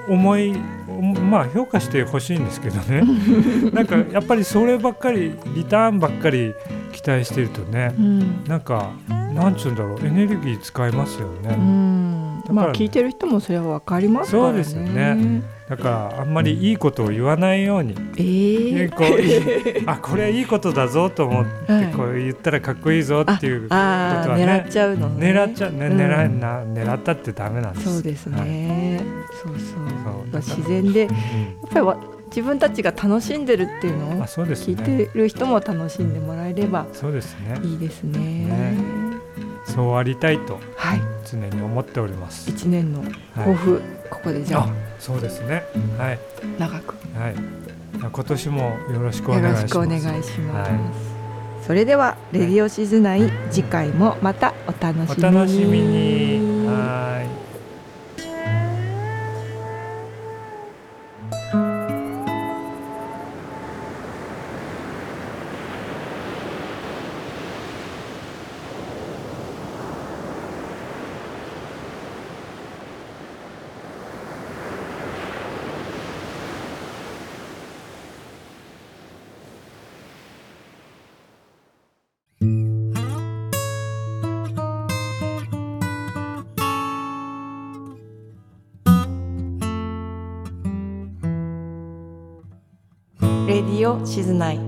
思いまあ評価してほしいんですけどね なんかやっぱりそればっかりリターンばっかり期待してるとね、うんなんかなんちゅうんだろうエネルギー使いますよね。うんまあ聞いてる人もそれは分かりますからねそうですよね。だからあんまりいいことを言わないように、えー。こういいあこれいいことだぞと思って、はい。こう言ったらかっこいいぞっていうことはね狙っちゃうのね。狙っちゃうね、うん。狙いな狙ったってダメなんです。そうですね、そうそう。そうまあ自然で、やっぱりわ自分たちが楽しんでるっていうのを聞いてる人も楽しんでもらえればそうですね。いいですね。ねそうありたいとはい。常に思っております、一年の抱負、ここでじゃあ。あそうですね。はい。長く。はい。今年もよろしくおよ願いします。ろしくお願いします、はい。それではレディオシズナイ次回もまたお楽しみに。お楽しみに。はいレディオシズナイ